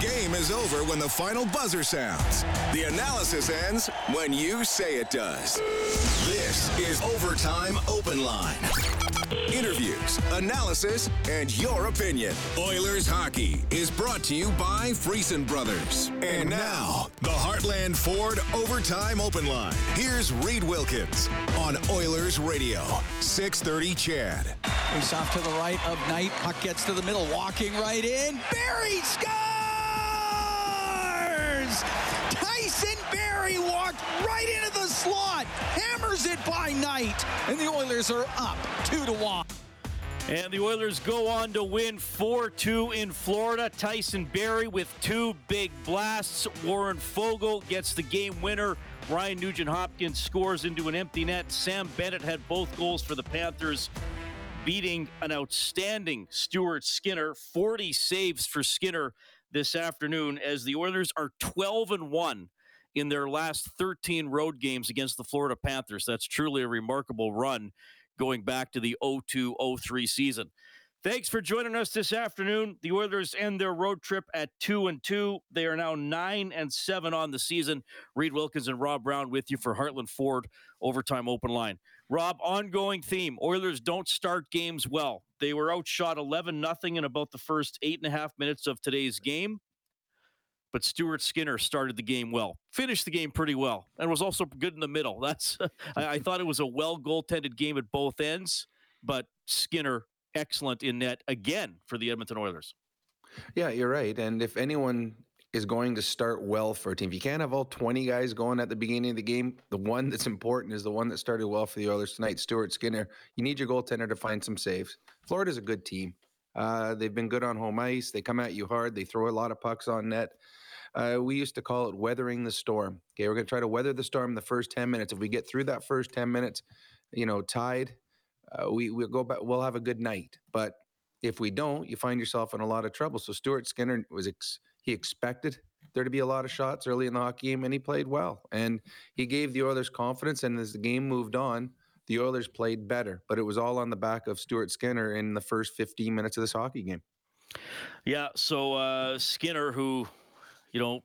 game is over when the final buzzer sounds. The analysis ends when you say it does. This is Overtime Open Line. Interviews, analysis, and your opinion. Oilers hockey is brought to you by Friesen Brothers. And now, the Heartland Ford Overtime Open Line. Here's Reed Wilkins on Oilers Radio, 630 CHED. Face off to the right of Knight. Puck gets to the middle, walking right in. Barrie scores! Tyson Barrie walked right into the slot, hammers it by Knight, and the Oilers are up two to one. And the Oilers go on to win 4 2 in Florida. Tyson Barrie with two big blasts. Warren Foegele gets the game winner. Ryan Nugent Hopkins scores into an empty net. Sam Bennett had both goals for the Panthers, beating an outstanding Stuart Skinner. 40 saves for Skinner this afternoon as the Oilers are 12 and 1 in their last 13 road games against the Florida Panthers. That's truly a remarkable run going back to the 02 03 season. Thanks for joining us this afternoon. The Oilers end their road trip at 2 and 2. They are now 9 and 7 on the season. Reed Wilkins and Rob Brown with you for Heartland Ford Overtime Open Line. Rob, ongoing theme. Oilers don't start games well. They were outshot 11 0 in about the first eight and a half minutes of today's game. But Stuart Skinner started the game well, finished the game pretty well, and was also good in the middle. That's I, I thought it was a well goaltended game at both ends, but Skinner excellent in net again for the Edmonton Oilers. Yeah, you're right. And if anyone is going to start well for a team, if you can't have all 20 guys going at the beginning of the game, the one that's important is the one that started well for the Oilers tonight, Stuart Skinner. You need your goaltender to find some saves. Florida's a good team. Uh, they've been good on home ice. They come at you hard. They throw a lot of pucks on net. Uh, we used to call it weathering the storm. Okay, we're going to try to weather the storm the first 10 minutes. If we get through that first 10 minutes, you know, tied, uh, we we'll go back. We'll have a good night. But if we don't, you find yourself in a lot of trouble. So Stuart Skinner was ex- he expected there to be a lot of shots early in the hockey game, and he played well. And he gave the Oilers confidence. And as the game moved on, the Oilers played better. But it was all on the back of Stuart Skinner in the first 15 minutes of this hockey game. Yeah. So uh, Skinner, who you know,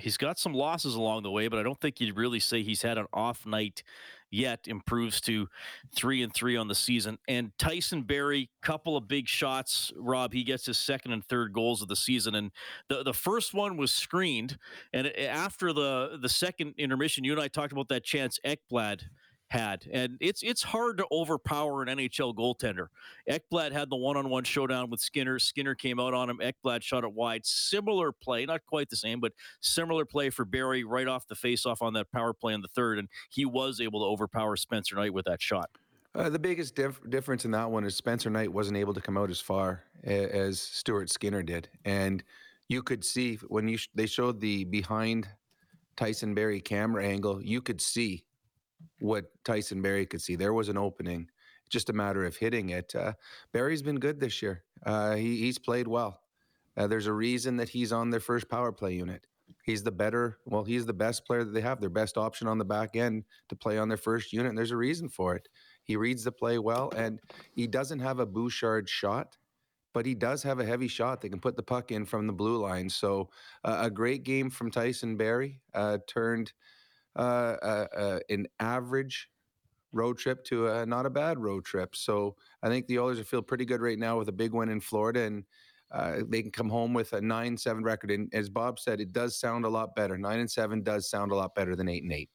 he's got some losses along the way, but I don't think you'd really say he's had an off night yet. Improves to three and three on the season. And Tyson Barrie, couple of big shots. Rob, he gets his second and third goals of the season, and the the first one was screened. And after the the second intermission, you and I talked about that chance Ekblad had. And it's it's hard to overpower an NHL goaltender. Ekblad had the one-on-one showdown with Skinner. Skinner came out on him. Ekblad shot it wide. Similar play, not quite the same, but similar play for Barrie right off the face-off on that power play in the third, and he was able to overpower Spencer Knight with that shot. Uh, the biggest dif- difference in that one is Spencer Knight wasn't able to come out as far a- as Stuart Skinner did, and you could see when you sh- they showed the behind Tyson Barrie camera angle, you could see what Tyson Barrie could see. There was an opening, just a matter of hitting it. Uh, Barrie's been good this year. Uh, he, he's played well. Uh, there's a reason that he's on their first power play unit. He's the better, well, he's the best player that they have, their best option on the back end to play on their first unit. And there's a reason for it. He reads the play well, and he doesn't have a Bouchard shot, but he does have a heavy shot that can put the puck in from the blue line. So uh, a great game from Tyson Barrie uh, turned uh, uh, uh, an average road trip to a not a bad road trip. So I think the Oilers feel pretty good right now with a big win in Florida, and uh, they can come home with a nine seven record. And as Bob said, it does sound a lot better. Nine and seven does sound a lot better than eight and eight.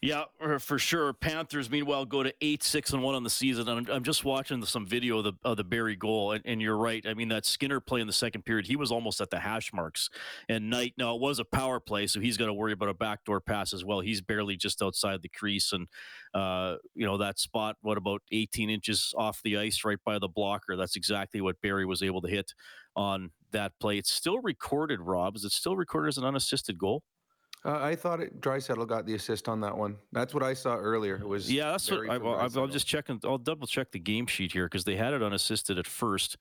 Yeah, for sure. Panthers, meanwhile, go to eight, six, and one on the season. I'm, I'm just watching some video of the of the Barrie goal, and, and, you're right. I mean, that Skinner play in the second period, he was almost at the hash marks. And Knight, now it was a power play, so he's got to worry about a backdoor pass as well. He's barely just outside the crease, and uh, you know that spot, what about 18 inches off the ice, right by the blocker? That's exactly what Barrie was able to hit on that play. It's still recorded, Rob. Is it still recorded as an unassisted goal? Uh, I thought it, Draisaitl got the assist on that one. That's what I saw earlier. It was yeah. That's what I, am just checking. I'll double check the game sheet here because they had it unassisted at first.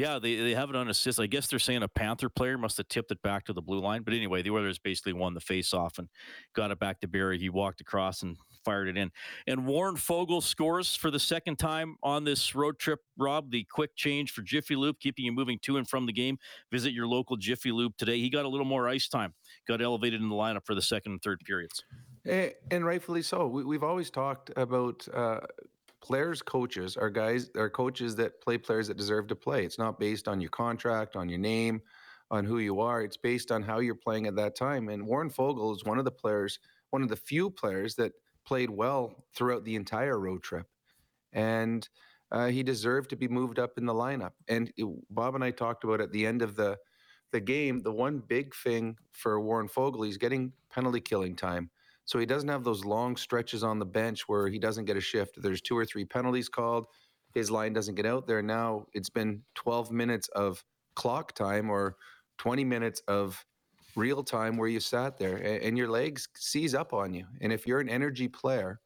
Yeah, they, they have it on assist. I guess they're saying a Panther player must have tipped it back to the blue line. But anyway, the Oilers basically won the face-off and got it back to Barrie. He walked across and fired it in. And Warren Foegele scores for the second time on this road trip. Rob, the quick change for Jiffy Lube, keeping you moving to and from the game. Visit your local Jiffy Lube today. He got a little more ice time, got elevated in the lineup for the second and third periods. And rightfully so. We, have always talked about uh, players coaches are guys are coaches that play players that deserve to play. It's not based on your contract on your name on who you are. It's based on how you're playing at that time. And warren foegele is one of the players one of the few players that played well throughout the entire road trip. And uh, he deserved to be moved up in the lineup. And it, bob and i talked about at the end of the the game the one big thing for warren foegele he's getting penalty killing time so he doesn't have those long stretches on the bench where he doesn't get a shift. There's two or three penalties called. His line doesn't get out there. Now it's been 12 minutes of clock time or 20 minutes of real time where you sat there and your legs seize up on you. And if you're an energy player,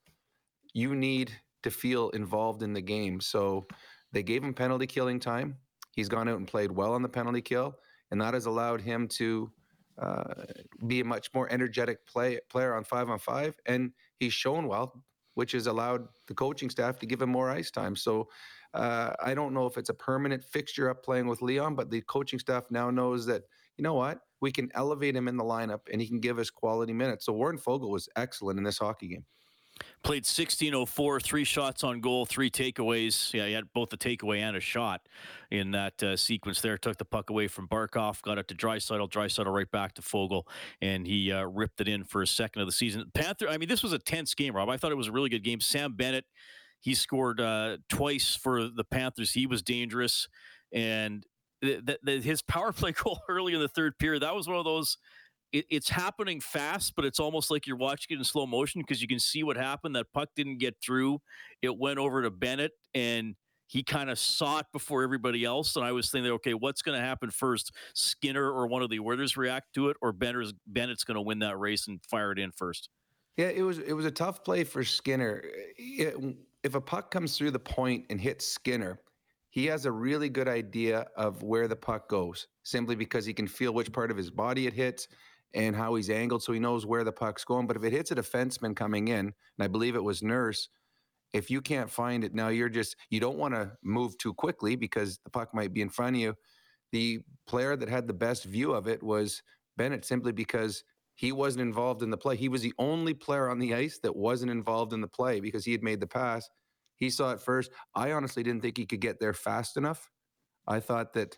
you need to feel involved in the game. So they gave him penalty killing time. He's gone out and played well on the penalty kill, and that has allowed him to uh, be a much more energetic play player on five on five, and he's shown well, which has allowed the coaching staff to give him more ice time. So uh, I don't know if it's a permanent fixture up playing with Leon, but the coaching staff now knows that you know what we can elevate him in the lineup and he can give us quality minutes. So Warren Foegele was excellent in this hockey game. Played 1604, three shots on goal, three takeaways. Yeah, he had both a takeaway and a shot in that uh, sequence there. Took the puck away from Barkov, got it to Draisaitl, Draisaitl right back to Foegele, and he uh, ripped it in for a second of the season. Panther, I mean, this was a tense game, Rob. I thought it was a really good game. Sam Bennett, he scored uh, twice for the Panthers. He was dangerous. And th- th- his power play goal early in the third period, that was one of those – it, it's happening fast, but it's almost like you're watching it in slow motion because you can see what happened. That puck didn't get through. It went over to Bennett, and he kind of saw it before everybody else. And I was thinking, okay, what's going to happen first? Skinner or one of the Oilers react to it, or Bennett's, Bennett's going to win that race and fire it in first? Yeah, it was it was a tough play for Skinner. It, if a puck comes through the point and hits Skinner, he has a really good idea of where the puck goes, simply because he can feel which part of his body it hits and how he's angled so he knows where the puck's going. But if it hits a defenseman coming in, and I believe it was Nurse, if you can't find it now, you're just you don't want to move too quickly because the puck might be in front of you. The player that had the best view of it was Bennett, simply because he wasn't involved in the play. He was the only player on the ice that wasn't involved in the play because he had made the pass. He saw it first. I honestly didn't think he could get there fast enough. I thought that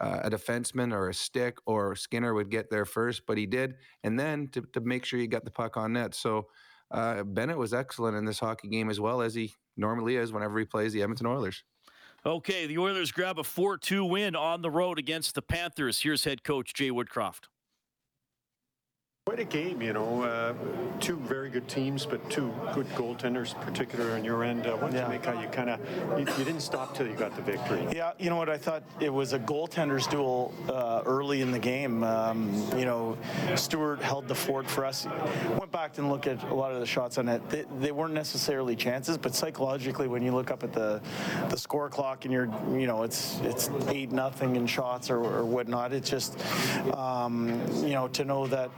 uh, a defenseman or a stick or Skinner would get there first, but he did. And then to, to make sure he got the puck on net. So uh, Bennett was excellent in this hockey game as well as he normally is whenever he plays the Edmonton Oilers. Okay, the Oilers grab a 4 2 win on the road against the Panthers. Here's head coach Jay Woodcroft. Quite a game, you know. Uh, two very good teams, but two good goaltenders, particular on your end. Uh, what yeah. you make how you kind of you, you, didn't stop till you got the victory? Yeah, you know what? I thought it was a goaltenders duel uh, early in the game. Um, you know, Stuart held the fort for us. Went back and looked at a lot of the shots on it. They, they weren't necessarily chances, but psychologically, when you look up at the the score clock and you're, you know, it's it's eight nothing in shots or, or whatnot. It's just, um, you know, to know that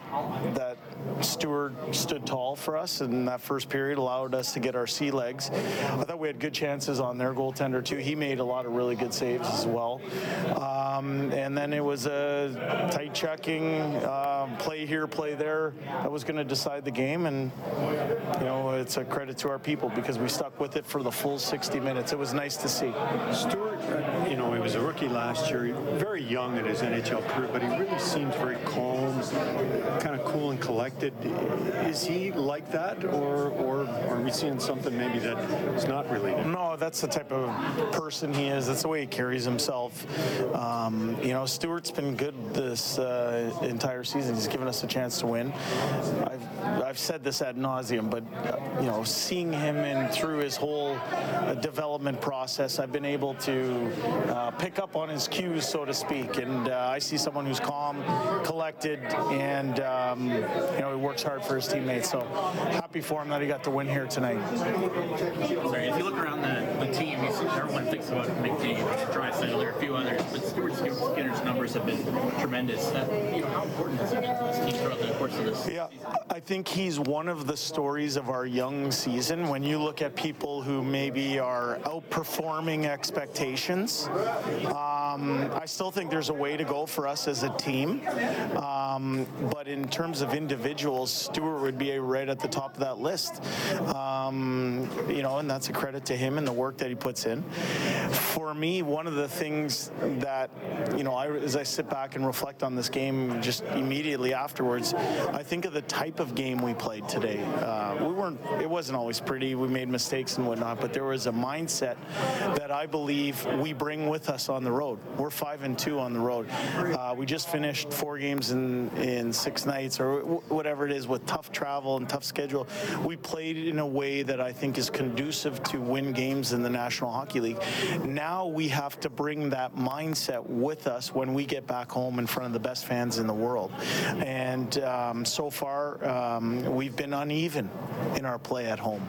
that Stuart stood tall for us in that first period, allowed us to get our sea legs. I thought we had good chances on their goaltender too. He made a lot of really good saves as well. Um, and then it was a tight checking, um, play here, play there. That was going to decide the game, and you know it's a credit to our people because we stuck with it for the full 60 minutes. It was nice to see. Stuart, you know, he was a rookie last year, very young in his NHL career, but he really seems very calm, kind of cool and collected. Is he like that, or, or, are we seeing something maybe that is not related? No, that's the type of person he is. That's the way he carries himself. Um, you know, Stuart's been good this uh, entire season. He's given us a chance to win. I've, I've said this ad nauseum, but you know, seeing him in through his whole uh, development process, I've been able to uh, pick up on his cues, so to speak. And uh, I see someone who's calm, collected, and um, you know he works hard for his teammates. So happy for him that he got the win here tonight. Sorry, if you look around the, the team, everyone thinks about McDavid, Draisaitl, there are a few others, but Stuart Skinner's numbers have been tremendous. Uh, you know, how important has he been to this team throughout the course of this Yeah, season? I think he's one of the stories of our young season. When you look at people who maybe are outperforming expectations, um, I still think there's a way to go for us as a team. Um, but in terms of individuals, Stuart would be right at the top of that list. Um, you know, and that's a credit to him and the work that he puts in. For me, one of the things that, you know, I, as I sit back and reflect on this game just immediately afterwards, I think of the type of game we played today. Uh, we weren't, it wasn't always pretty. We made mistakes and whatnot, but there was a mindset that I believe we bring with us on the road. We're five and two on the road. Uh, we just finished four games in, in six nights or whatever it is with tough travel and tough schedule. We played in a way that I think is conducive to win games in the National Hockey League. Now we have to bring that mindset with us when we get back home in front of the best fans in the world. And um, so far, um, we've been uneven in our play at home.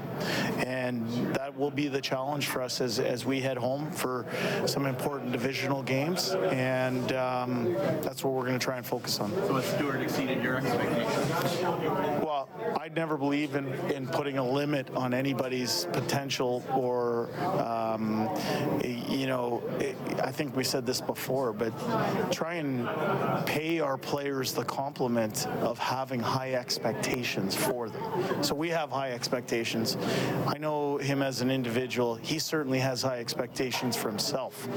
And that will be the challenge for us as, as we head home for some important divisional games. And um, that's what we're going to try and focus on. So has Stuart exceeded your expectations? Well, I'd never believe in, in putting a limit on anybody's potential or, um, you know, I think we said this before, but try and pay our players the compliment of having high expectations for them. So we have high expectations. I know him as an individual. He certainly has high expectations for himself.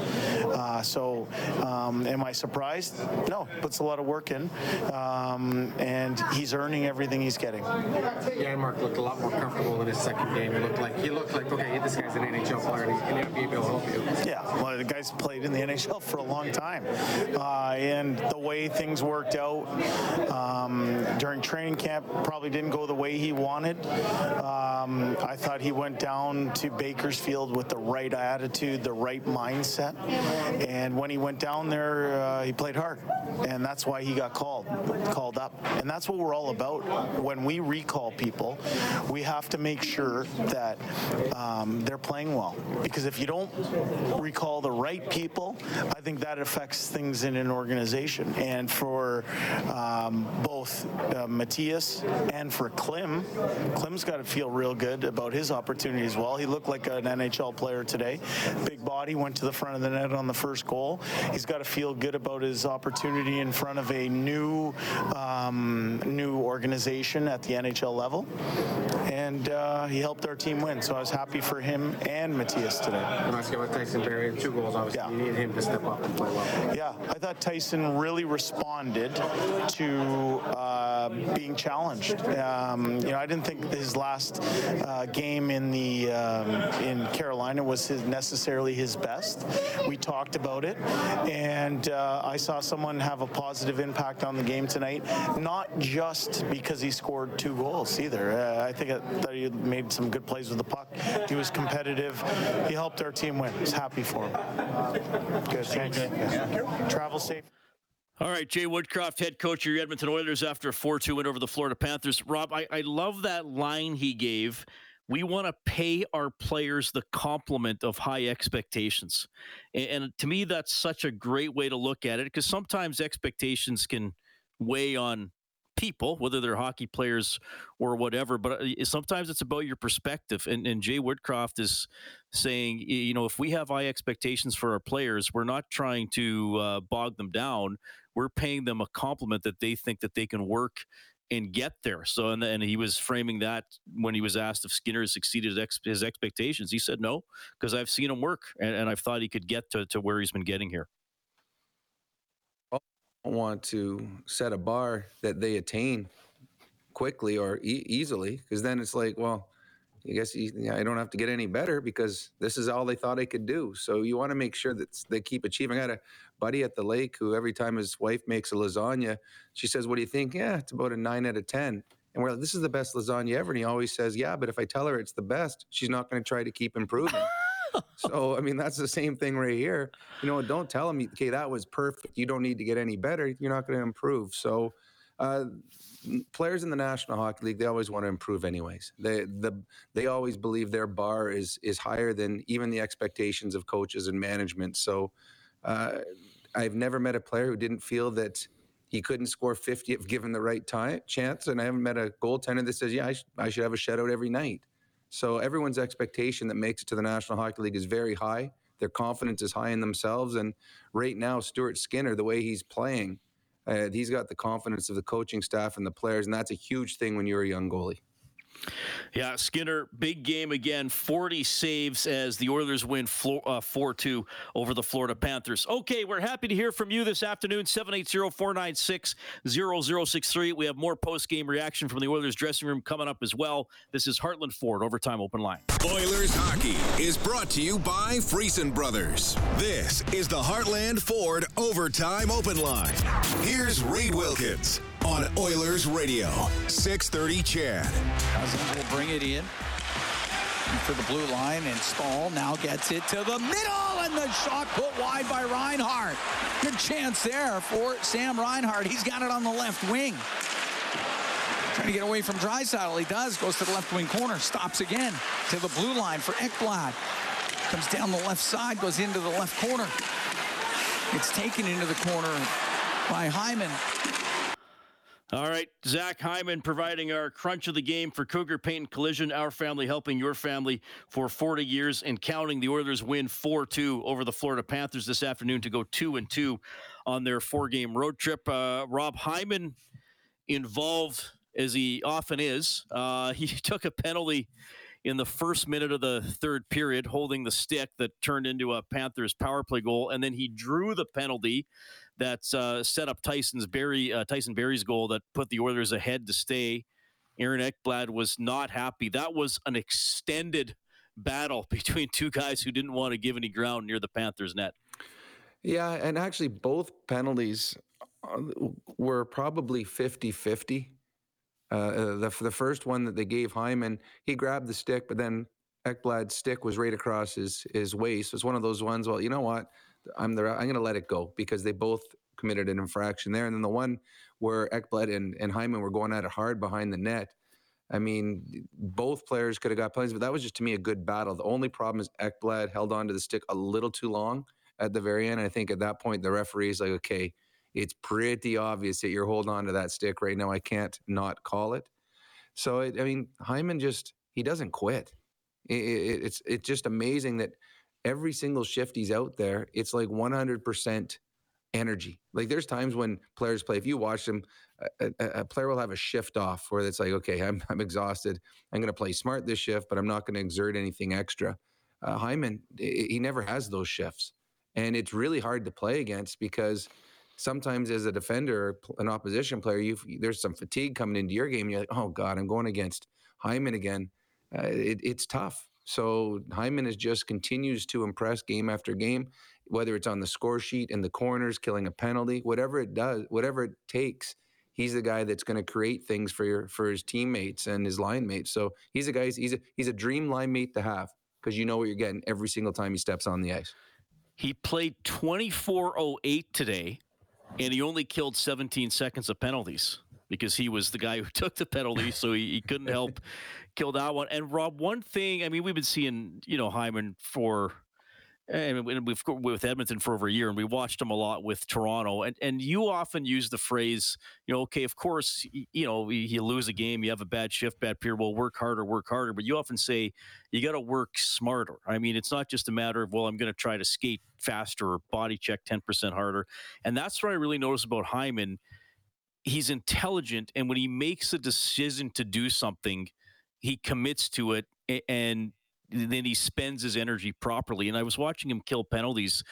Uh, so um, am I surprised? No, puts a lot of work in. Um, and he's earning everything he's getting. Janmark looked a lot more comfortable in his second game. He looked like he looked like okay, this guy's an NHL player and he's going to be able to help you. Yeah, well, the guy's played in the NHL for a long time, uh, and the way things worked out um, during training camp probably didn't go the way he wanted. Um, I thought he went down to Bakersfield with the right attitude, the right mindset, and when he went down there, uh, he played hard, and that's why he got called, called up, and that's what we're all about. When we recall people, we have to make sure that um, they're playing well, because if you don't recall the right people, I think that affects things in an organization. And for um, both uh, Mattias and for Klim, Klim's got to feel real good about his opportunity as well. He looked like an NHL player today. Big body, went to the front of the net on the first goal. He's got to feel good about his opportunity in front of a new, um, new organization at the NHL level. And uh, he helped our team win. So I was happy for him and Mattias today. I about Tyson Barrie two goals. Obviously, Yeah. you need him to step up and play well. Yeah, I thought Tyson really responded to uh, being challenged. Um, you know, I didn't think his last uh, game in the um, in Carolina was his, necessarily his best. We talked about it, and uh, I saw someone have a positive impact on the game tonight. Not just because he scored two goals either. Uh, I think that he made some good plays with the puck. He was competitive. He helped our team win. I was happy for him. Good, thanks. Yeah. Travel safe. All right, Jay Woodcroft, head coach of your Edmonton Oilers after a 4 2 win over the Florida Panthers. Rob, I, I love that line he gave. We want to pay our players the compliment of high expectations. And, and to me, that's such a great way to look at it because sometimes expectations can weigh on people, whether they're hockey players or whatever. But uh, sometimes it's about your perspective. And, and Jay Woodcroft is saying, you know, if we have high expectations for our players, we're not trying to uh, bog them down. We're paying them a compliment that they think that they can work and get there. So, and, and he was framing that when he was asked if Skinner has exceeded his, ex- his expectations. He said no, because I've seen him work and, and I've thought he could get to, to where he's been getting here. Want to set a bar that they attain quickly or e- easily because then it's like well i guess you, i don't have to get any better because this is all they thought i could do. So you want to make sure that they keep achieving. I got a buddy at the lake who every time his wife makes a lasagna she says what do you think? Yeah it's about a 9 out of 10 and we're like this is the best lasagna ever. And he always says yeah but if i tell her it's the best she's not going to try to keep improving so I mean, that's the same thing right here. You know, don't tell them, okay, that was perfect. You don't need to get any better. You're not going to improve. So. Uh, players in the National Hockey League, they always want to improve anyways. They the they always believe their bar is is higher than even the expectations of coaches and management. So uh, I've never met a player who didn't feel that he couldn't score 50 if given the right time chance, and I haven't met a goaltender that says, "Yeah, I, sh- I should have a shutout every night." So everyone's expectation that makes it to the National Hockey League is very high. Their confidence is high in themselves, and right now, Stuart Skinner, the way he's playing, uh, he's got the confidence of the coaching staff and the players, and that's a huge thing when you're a young goalie. Yeah, Skinner, big game again. 40 saves as the Oilers win uh, 4 2 over the Florida Panthers. Okay, we're happy to hear from you this afternoon. 780 496 0063. We have more post game reaction from the Oilers dressing room coming up as well. This is Heartland Ford Overtime Open Line. Oilers hockey is brought to you by Friesen Brothers. This is the Heartland Ford Overtime Open Line. Here's Reed Wilkins on Oilers Radio, 630 CHED. Cousins will bring it in for the blue line and Staal now gets it to the middle and the shot put wide by Reinhart. Good chance there for Sam Reinhart. He's got it on the left wing. Trying to get away from Draisaitl. He does. Goes to the left wing corner. Stops again to the blue line for Ekblad. Comes down the left side. Goes into the left corner. It's taken into the corner by Hyman. All right, Zach Hyman providing our crunch of the game for Cougar Paint and Collision, our family helping your family for 40 years and counting. The Oilers win 4-2 over the Florida Panthers this afternoon to go 2 and 2 on their four-game road trip. Uh, Rob Hyman involved as he often is. Uh, he took a penalty in the first minute of the third period, holding the stick that turned into a Panthers power play goal, and then he drew the penalty that uh, set up Tyson's Barrie, uh, Tyson Barrie's goal that put the Oilers ahead to stay. Aaron Ekblad was not happy. That was an extended battle between two guys who didn't want to give any ground near the Panthers' net. Yeah, and actually, both penalties uh, were probably 50 50. Uh, uh, the, the first one that they gave Hyman, he grabbed the stick, but then Ekblad's stick was right across his, his waist. It's one of those ones, well, you know what? I'm the I'm going to let it go because they both committed an infraction there. And then the one where Ekblad and, and Hyman were going at it hard behind the net. I mean, both players could have got penalties, but that was just to me a good battle. The only problem is Ekblad held on to the stick a little too long at the very end. I think at that point the referee is like, okay, it's pretty obvious that you're holding on to that stick right now. I can't not call it. So it, I mean, Hyman just he doesn't quit. It, it, it's it's just amazing that every single shift he's out there, it's like 100% energy. Like there's times when players play, if you watch them, a, a, a player will have a shift off where it's like, okay, I'm, I'm exhausted. I'm going to play smart this shift, but I'm not going to exert anything extra. Uh, Hyman, he never has those shifts. And it's really hard to play against because sometimes as a defender, an opposition player, you there's some fatigue coming into your game. You're like, oh God, I'm going against Hyman again. Uh, it, it's tough. So Hyman is just continues to impress game after game, whether it's on the score sheet in the corners, killing a penalty, whatever it does, whatever it takes. He's the guy that's going to create things for your for his teammates and his line mates. So he's a guy. He's a he's a dream line mate to have because you know what you're getting every single time he steps on the ice. He played 24:08 today, and he only killed 17 seconds of penalties because he was the guy who took the penalty, so he, he couldn't help kill that one. And Rob, one thing, I mean, we've been seeing, you know, Hyman for and we've with Edmonton for over a year, and we watched him a lot with Toronto. And and you often use the phrase, you know, okay, of course, you know, you lose a game, you have a bad shift, bad period. Well, work harder, work harder. But you often say you got to work smarter. I mean, it's not just a matter of well, I'm going to try to skate faster or body check ten percent harder. And that's what I really notice about Hyman he's intelligent and when he makes a decision to do something he commits to it and then he spends his energy properly. And I was watching him kill penalties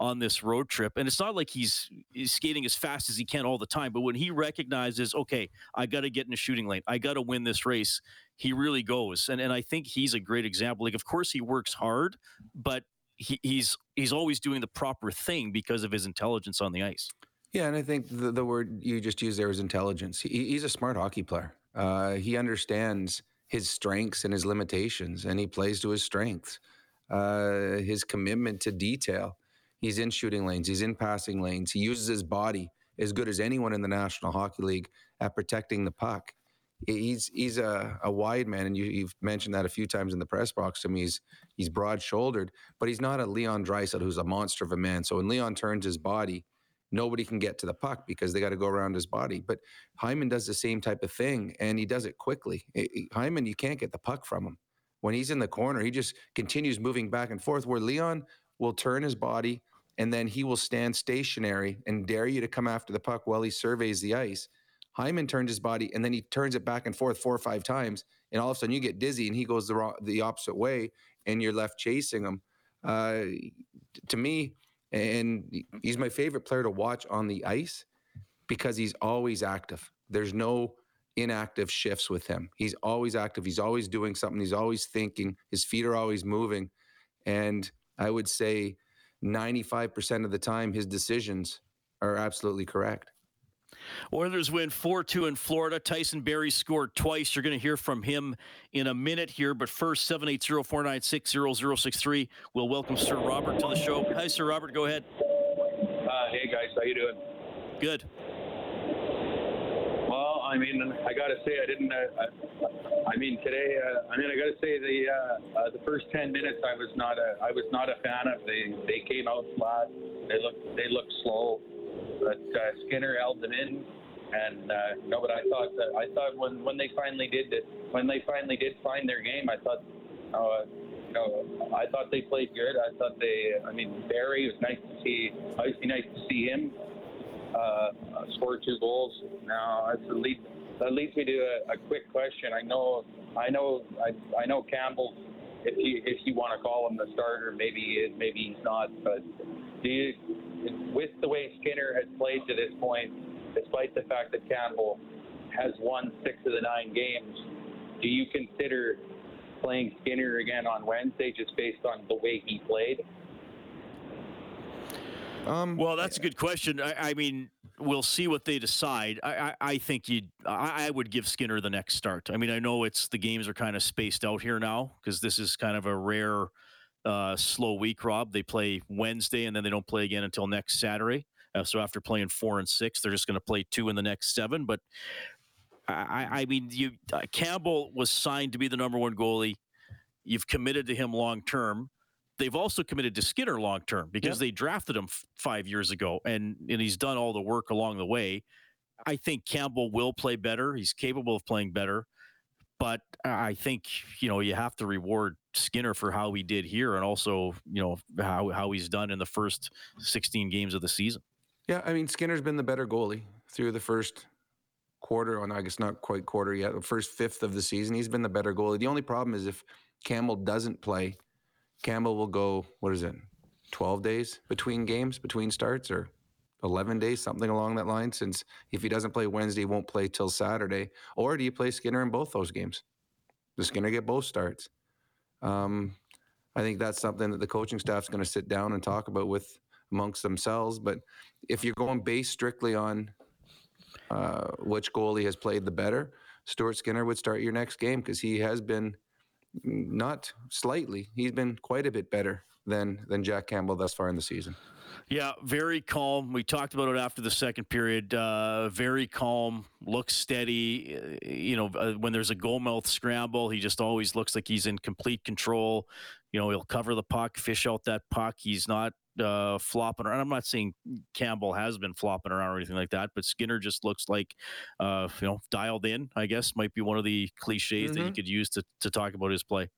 on this road trip, and it's not like he's, he's skating as fast as he can all the time. But when he recognizes, okay, I got to get in a shooting lane, I got to win this race, he really goes. And and I think he's a great example. Like, of course, he works hard, but he, he's he's always doing the proper thing because of his intelligence on the ice. Yeah, and I think the, the word you just used there is intelligence. He, he's a smart hockey player. Uh, he understands his strengths and his limitations, and he plays to his strengths. uh, his commitment to detail. He's in shooting lanes, he's in passing lanes. He uses his body as good as anyone in the National Hockey League at protecting the puck. He's he's a, a wide man, and you, you've mentioned that a few times in the press box to me. He's he's broad shouldered, but he's not a Leon Draisaitl who's a monster of a man. So when Leon turns his body, nobody can get to the puck because they got to go around his body. But Hyman does the same type of thing, and he does it quickly. Hyman, you can't get the puck from him. When he's in the corner, he just continues moving back and forth. Where Leon will turn his body, and then he will stand stationary and dare you to come after the puck while he surveys the ice. Hyman turns his body and then he turns it back and forth four or five times, and all of a sudden you get dizzy and he goes the wrong, the opposite way, and you're left chasing him. Uh, to me, and he's my favorite player to watch on the ice because he's always active. There's no inactive shifts with him. He's always active. He's always doing something. He's always thinking. His feet are always moving, and I would say 95% of the time his decisions are absolutely correct. Oilers win 4 2 in Florida. Tyson Barrie scored twice. You're going to hear from him in a minute here. But first, 780 496 0063. We'll welcome Sir Robert to the show. Hi, Sir Robert. Go ahead. Uh, hey, guys. How you doing? Good. Well, I mean, I got to say, I didn't. Uh, I, I mean, today, uh, I mean, I got to say, the uh, uh, the first 10 minutes, I was not a, I was not a fan of. They they came out flat. They looked they looked slow but uh, Skinner held them in. And uh, no, but I thought that I thought when when they finally did it, when they finally did find their game, I thought, uh, you know, I thought they played good. I thought they, I mean, Barrie was nice to see. Obviously, nice to see him uh, score two goals. Now that's a lead. That leads me to a, a quick question. I know, I know, I, I know Campbell. If you if you want to call him the starter, maybe maybe he's not. But do you with the way Skinner has played to this point, despite the fact that Campbell has won six of the nine games, do you consider playing Skinner again on Wednesday just based on the way he played? Um, well, that's a good question. I, I, mean, we'll see what they decide. I, I, I think you, I, would give Skinner the next start. I mean, I know it's the games are kind of spaced out here now because this is kind of a rare uh, slow week, Rob. They play Wednesday and then they don't play again until next Saturday. Uh, so after playing four and six, they're just going to play two in the next seven. But I, I mean, you uh, Campbell was signed to be the number one goalie. You've committed to him long term. They've also committed to Skinner long term because yep. they drafted him f- five years ago, and and he's done all the work along the way. I think Campbell will play better. He's capable of playing better but I think you know you have to reward Skinner for how he did here, and also you know how how he's done in the first 16 games of the season. Yeah, I mean Skinner's been the better goalie through the first quarter, on I guess not quite quarter yet, the first fifth of the season. He's been the better goalie. The only problem is if Campbell doesn't play, Campbell will go what is it, 12 days between games, between starts, or 11 days, something along that line, since if he doesn't play Wednesday, he won't play till Saturday? Or do you play Skinner in both those games? Does Skinner get both starts? Um, I think that's something that the coaching staff is going to sit down and talk about with amongst themselves. But if you're going based strictly on uh, which goalie has played the better, Stuart Skinner would start your next game because he has been not slightly, he's been quite a bit better than than Jack Campbell thus far in the season. Yeah, very calm. We talked about it after the second period. Uh, very calm, looks steady. Uh, you know, uh, when there's a goalmouth scramble, he just always looks like he's in complete control. You know, he'll cover the puck, fish out that puck. He's not uh, flopping around. I'm not saying Campbell has been flopping around or anything like that, but Skinner just looks like, uh, you know, dialed in. I guess might be one of the cliches mm-hmm. that you could use to to talk about his play.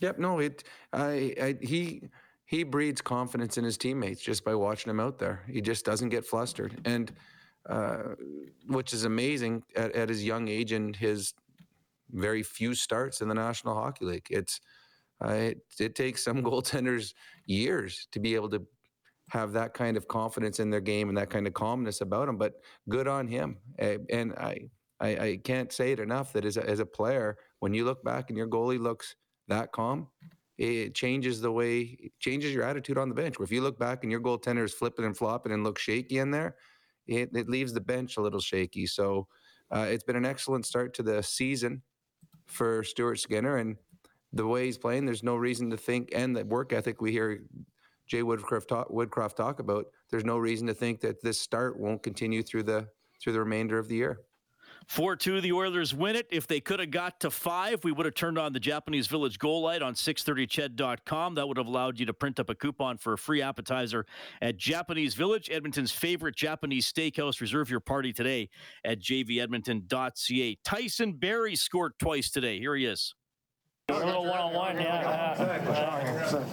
Yep. No, it. I. I he he breeds confidence in his teammates just by watching him out there. He just doesn't get flustered, and uh, which is amazing at, at, his young age and his very few starts in the National Hockey League. It's uh, it, it takes some goaltenders years to be able to have that kind of confidence in their game and that kind of calmness about them. But good on him, and I. I, I can't say it enough that as a, as a player, when you look back and your goalie looks that calm, it changes the way changes your attitude on the bench. Where if you look back and your goaltender is flipping and flopping and looks shaky in there, it, it leaves the bench a little shaky. So uh, it's been an excellent start to the season for Stuart Skinner, and the way he's playing, there's no reason to think, and the work ethic we hear Jay Woodcroft talk, Woodcroft talk about, there's no reason to think that this start won't continue through the through the remainder of the year. 4 2, the Oilers win it. If they could have got to five, we would have turned on the Japanese Village goal light on 630ched.com. That would have allowed you to print up a coupon for a free appetizer at Japanese Village, Edmonton's favorite Japanese steakhouse. Reserve your party today at jvedmonton.ca. Tyson Barrie scored twice today. Here he is. A little one-on-one, yeah.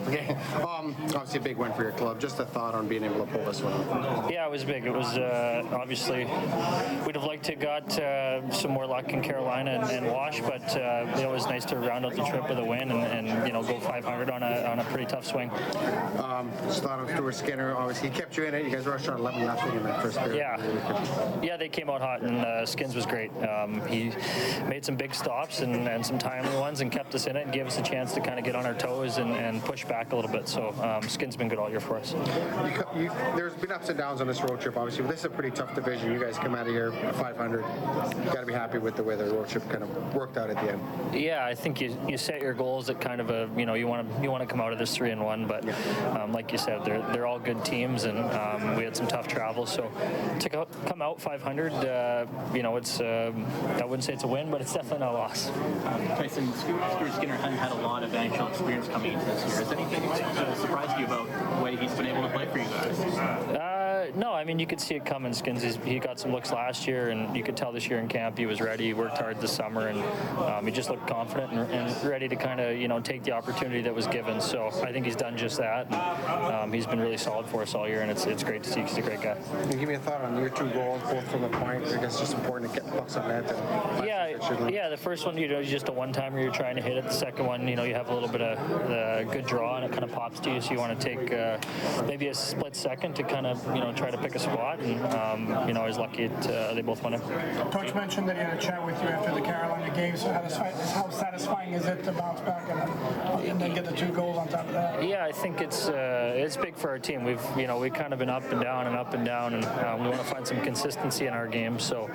Okay. Um, obviously a big win for your club. Just a thought on being able to pull this one off. Yeah, it was big. It was uh, obviously we'd have liked to got uh, some more luck in Carolina and, and Wash, but uh, it was nice to round out the trip with a win and, and you know go 500 on a on a pretty tough swing. Um, just thought of Stuart Skinner. Obviously, he kept you in it. You guys were shot 11 nothing in that first period. Yeah, yeah, they came out hot, and uh, Skins was great. Um, he made some big stops and, and some timely ones, and kept us in it and gave us a chance to kind of get on our toes and, and push back a little bit. So um, Skins been good all year for us. You, you, there's been ups and downs on this road trip. Obviously, but this is a pretty tough division. You guys come out of here 500. You got to be happy with the way the road trip kind of worked out at the end. Yeah, I think you, you set your goals at kind of a you know you want to you want to come out of this three and one, but um, like you said, they're they're all good teams, and um, we had some tough travel. So to co- come out 500, uh, you know, it's um, I wouldn't say it's a win, but it's definitely not a loss. Um, Tyson, Skinner hadn't had a lot of NHL experience coming into this year. Has anything surprised you about the way he's been able to play for you guys? Uh, no, I mean you could see it coming. Skins, he's, he got some looks last year, and you could tell this year in camp he was ready. He worked hard this summer, and um, he just looked confident and, and ready to kind of you know take the opportunity that was given. So I think he's done just that. And, um, he's been really solid for us all year, and it's it's great to see. He's a great guy. Can you give me a thought on your two goals, both from the point? I guess it's just important to get pucks on net. Yeah, yeah. The first one, you know, is just a one-timer. You're trying to hit it. The second one, you know, you have a little bit of uh, good draw, and it kind of pops to you. So you want to take uh, maybe a split second to kind of, you know, try to pick a spot. And um, you know, I was lucky it, uh, they both won it. Coach mentioned that he had a chat with you after the Carolina game. So how satisfying, how satisfying is it to bounce back and then, and then get the two goals on top of that? Yeah, I think it's uh, it's big for our team. We've you know we've kind of been up and down and up and down, and um, we want to find some consistency in our game. So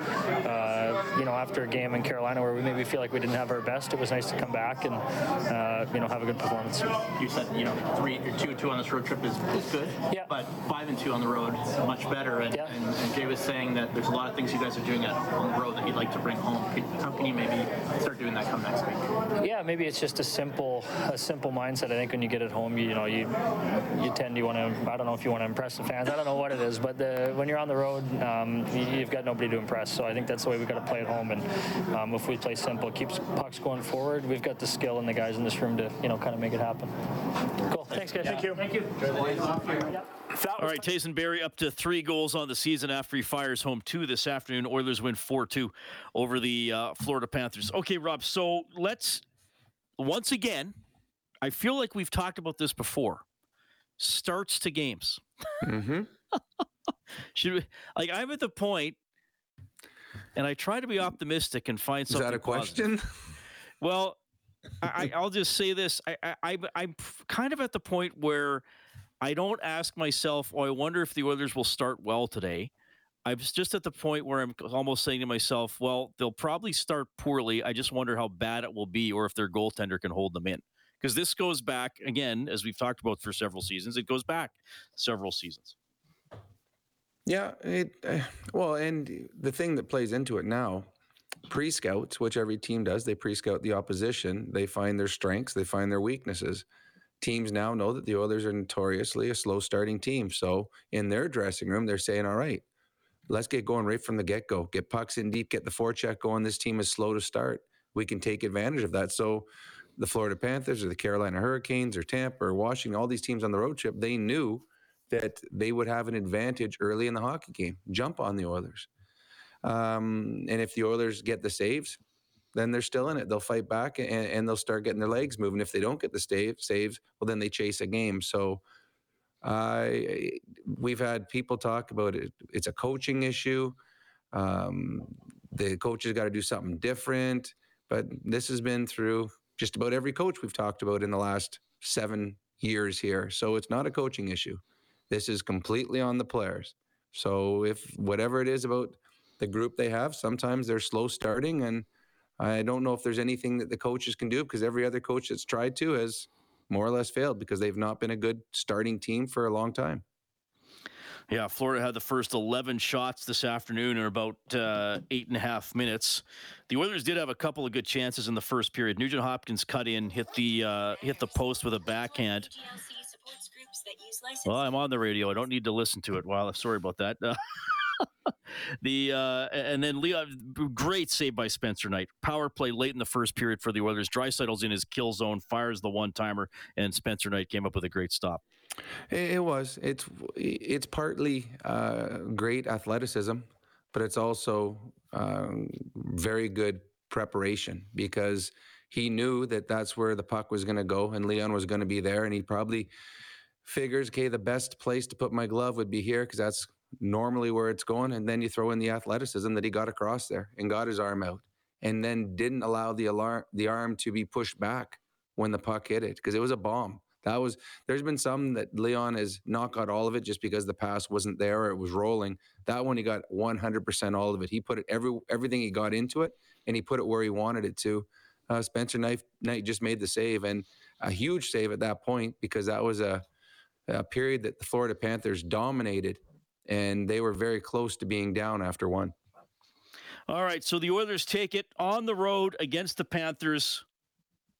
uh, you know after a game in Carolina where we maybe feel like we didn't have our best, it was nice to come back and uh, you know have a good performance. You said you know three, two two on this road trip is, is good. Yeah. But five and two on the road, much better. And, Yeah. and, and Jay was saying that there's a lot of things you guys are doing at, on the road that you'd like to bring home. How can you maybe start doing that come next week? Yeah, maybe it's just a simple a simple mindset. I think when you get at home, you, you know you you tend you want to I don't know if you want to impress the fans. I don't know what it is, but the, when you're on the road, um, you, you've got nobody to impress. So I think that's the way we've got to play at home. And um, if we play simple, keeps pucks going forward, we've got the skill and the guys in this room to you know kind of make it happen. Cool. Thanks, guys. Thank you. Thank you. All right, Tyson Barrie up to three goals on the season after he fires home two this afternoon. Oilers win 4 2 over the uh, Florida Panthers. Okay, Rob, so let's once again, I feel like we've talked about this before. Starts to games. Mm-hmm. Should we, like I'm at the point, and I try to be optimistic and find Is something. that a positive. question? Well, I, I- I'll just say this: I, I, I, I'm kind of at the point where I don't ask myself, "Oh, I wonder if the Oilers will start well today." I'm just at the point where I'm almost saying to myself, "Well, they'll probably start poorly. I just wonder how bad it will be, or if their goaltender can hold them in." Because this goes back again, as we've talked about for several seasons. It goes back several seasons. Yeah, it uh, well, and the thing that plays into it now, pre-scouts, which every team does, they pre-scout the opposition. They find their strengths, they find their weaknesses. Teams now know that the Oilers are notoriously a slow-starting team, so in their dressing room, they're saying, "All right, let's get going right from the get-go. Get pucks in deep, get the forecheck going. This team is slow to start. We can take advantage of that." So. The Florida Panthers or the Carolina Hurricanes or Tampa or Washington, all these teams on the road trip, they knew that they would have an advantage early in the hockey game. Jump on the Oilers. Um, and if the Oilers get the saves, then they're still in it. They'll fight back and, and they'll start getting their legs moving. If they don't get the save, saves, well, then they chase a game. So uh, we've had people talk about it. It's a coaching issue. Um, the coaches got to do something different. But this has been through just about every coach we've talked about in the last seven years here. So it's not a coaching issue. This is completely on the players. So if whatever it is about the group they have, sometimes they're slow starting, and I don't know if there's anything that the coaches can do because every other coach that's tried to has more or less failed because they've not been a good starting team for a long time. Yeah, Florida had the first 11 shots this afternoon in about uh, eight and a half minutes. The Oilers did have a couple of good chances in the first period. Nugent Hopkins cut in, hit the uh, hit the post with a backhand. Well, I'm on the radio. I don't need to listen to it. Well, sorry about that. Uh, the uh, and then Leon, great save by Spencer Knight. Power play late in the first period for the Oilers. Draisaitl's in his kill zone, fires the one timer, and Spencer Knight came up with a great stop. It was. It's it's partly uh, great athleticism, but it's also um, very good preparation because he knew that that's where the puck was going to go, and Leon was going to be there, and he probably figures, okay, the best place to put my glove would be here because that's normally where it's going. And then you throw in the athleticism that he got across there and got his arm out, and then didn't allow the alarm the arm to be pushed back when the puck hit it because it was a bomb. That was there's been some that Leon has not got all of it just because the pass wasn't there or it was rolling. That one he got 100% all of it. He put it every everything he got into it and he put it where he wanted it to. Uh, Spencer Knight, Knight just made the save and a huge save at that point because that was a, a period that the Florida Panthers dominated and they were very close to being down after one. All right, so the Oilers take it on the road against the Panthers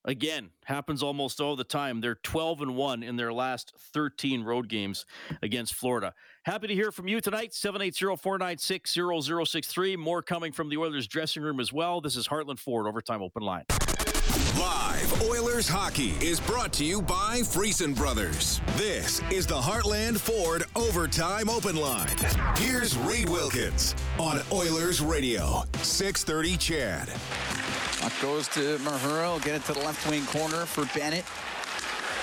Again, happens almost all the time. They're 12 and 1 in their last 13 road games against Florida. Happy to hear from you tonight. 780-496-0063. More coming from the Oilers dressing room as well. This is Heartland Ford Overtime Open Line. Live Oilers hockey is brought to you by Friesen Brothers. This is the Heartland Ford Overtime Open Line. Here's Reed Wilkins on Oilers Radio, 630 CHED. Puck goes to Mahura. Get it to the left wing corner for Bennett.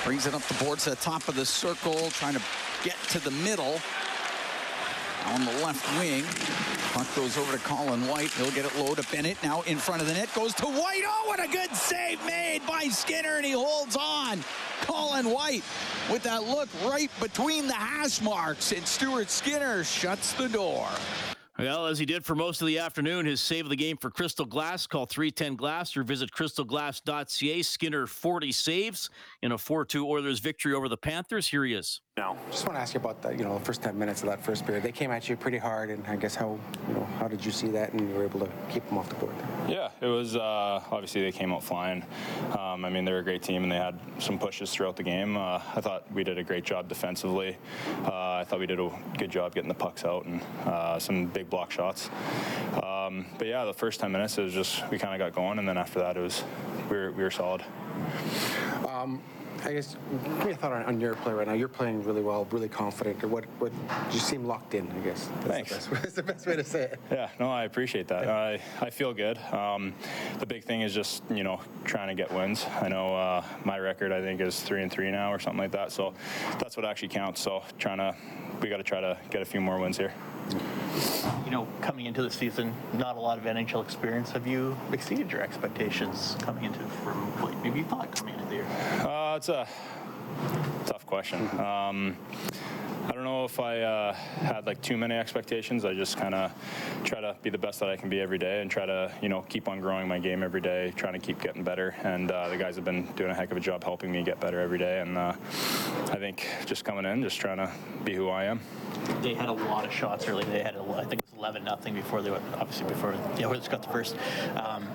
Brings it up the board to the top of the circle, trying to get to the middle on the left wing. Puck goes over to Colin White. He'll get it low to Bennett. Now in front of the net goes to White. Oh, what a good save made by Skinner, and he holds on. Colin White with that look right between the hash marks, and Stuart Skinner shuts the door. Well, as he did for most of the afternoon, his save of the game for Crystal Glass. Call 310 Glass or visit crystalglass.ca. Skinner 40 saves in a 4 2 Oilers victory over the Panthers. Here he is. No. Just want to ask you about that, you know, the first 10 minutes of that first period. They came at you pretty hard, and I guess how, you know, how did you see that and you were able to keep them off the board? Yeah, it was, uh, obviously they came out flying. Um, I mean, they're a great team and they had some pushes throughout the game. Uh, I thought we did a great job defensively. Uh, I thought we did a good job getting the pucks out and uh, some big block shots. Um, but yeah, the first 10 minutes, it was just, we kind of got going, and then after that, it was, we were, we were solid. Um, I guess give me a thought on, on, your play right now. You're playing really well, really confident. What what you seem locked in? I guess. That's Thanks. The best, that's the best way to say it. Yeah, no, I appreciate that. I I feel good. Um, the big thing is just you know trying to get wins. I know uh, my record I think is three and three now or something like that. So that's what actually counts. So trying to we got to try to get a few more wins here. You know, coming into the season, not a lot of NHL experience. Have you exceeded your expectations coming into from what maybe you thought coming into the year? Uh, it's a tough question. Um, I don't know if I uh, had like too many expectations. I just kind of try to be the best that I can be every day and try to, you know, keep on growing my game every day, trying to keep getting better. And uh, the guys have been doing a heck of a job helping me get better every day. And uh, I think just coming in, just trying to be who I am. They had a lot of shots early. They had, I think it was 11 nothing before they went, obviously before the Oilers got the first. Um,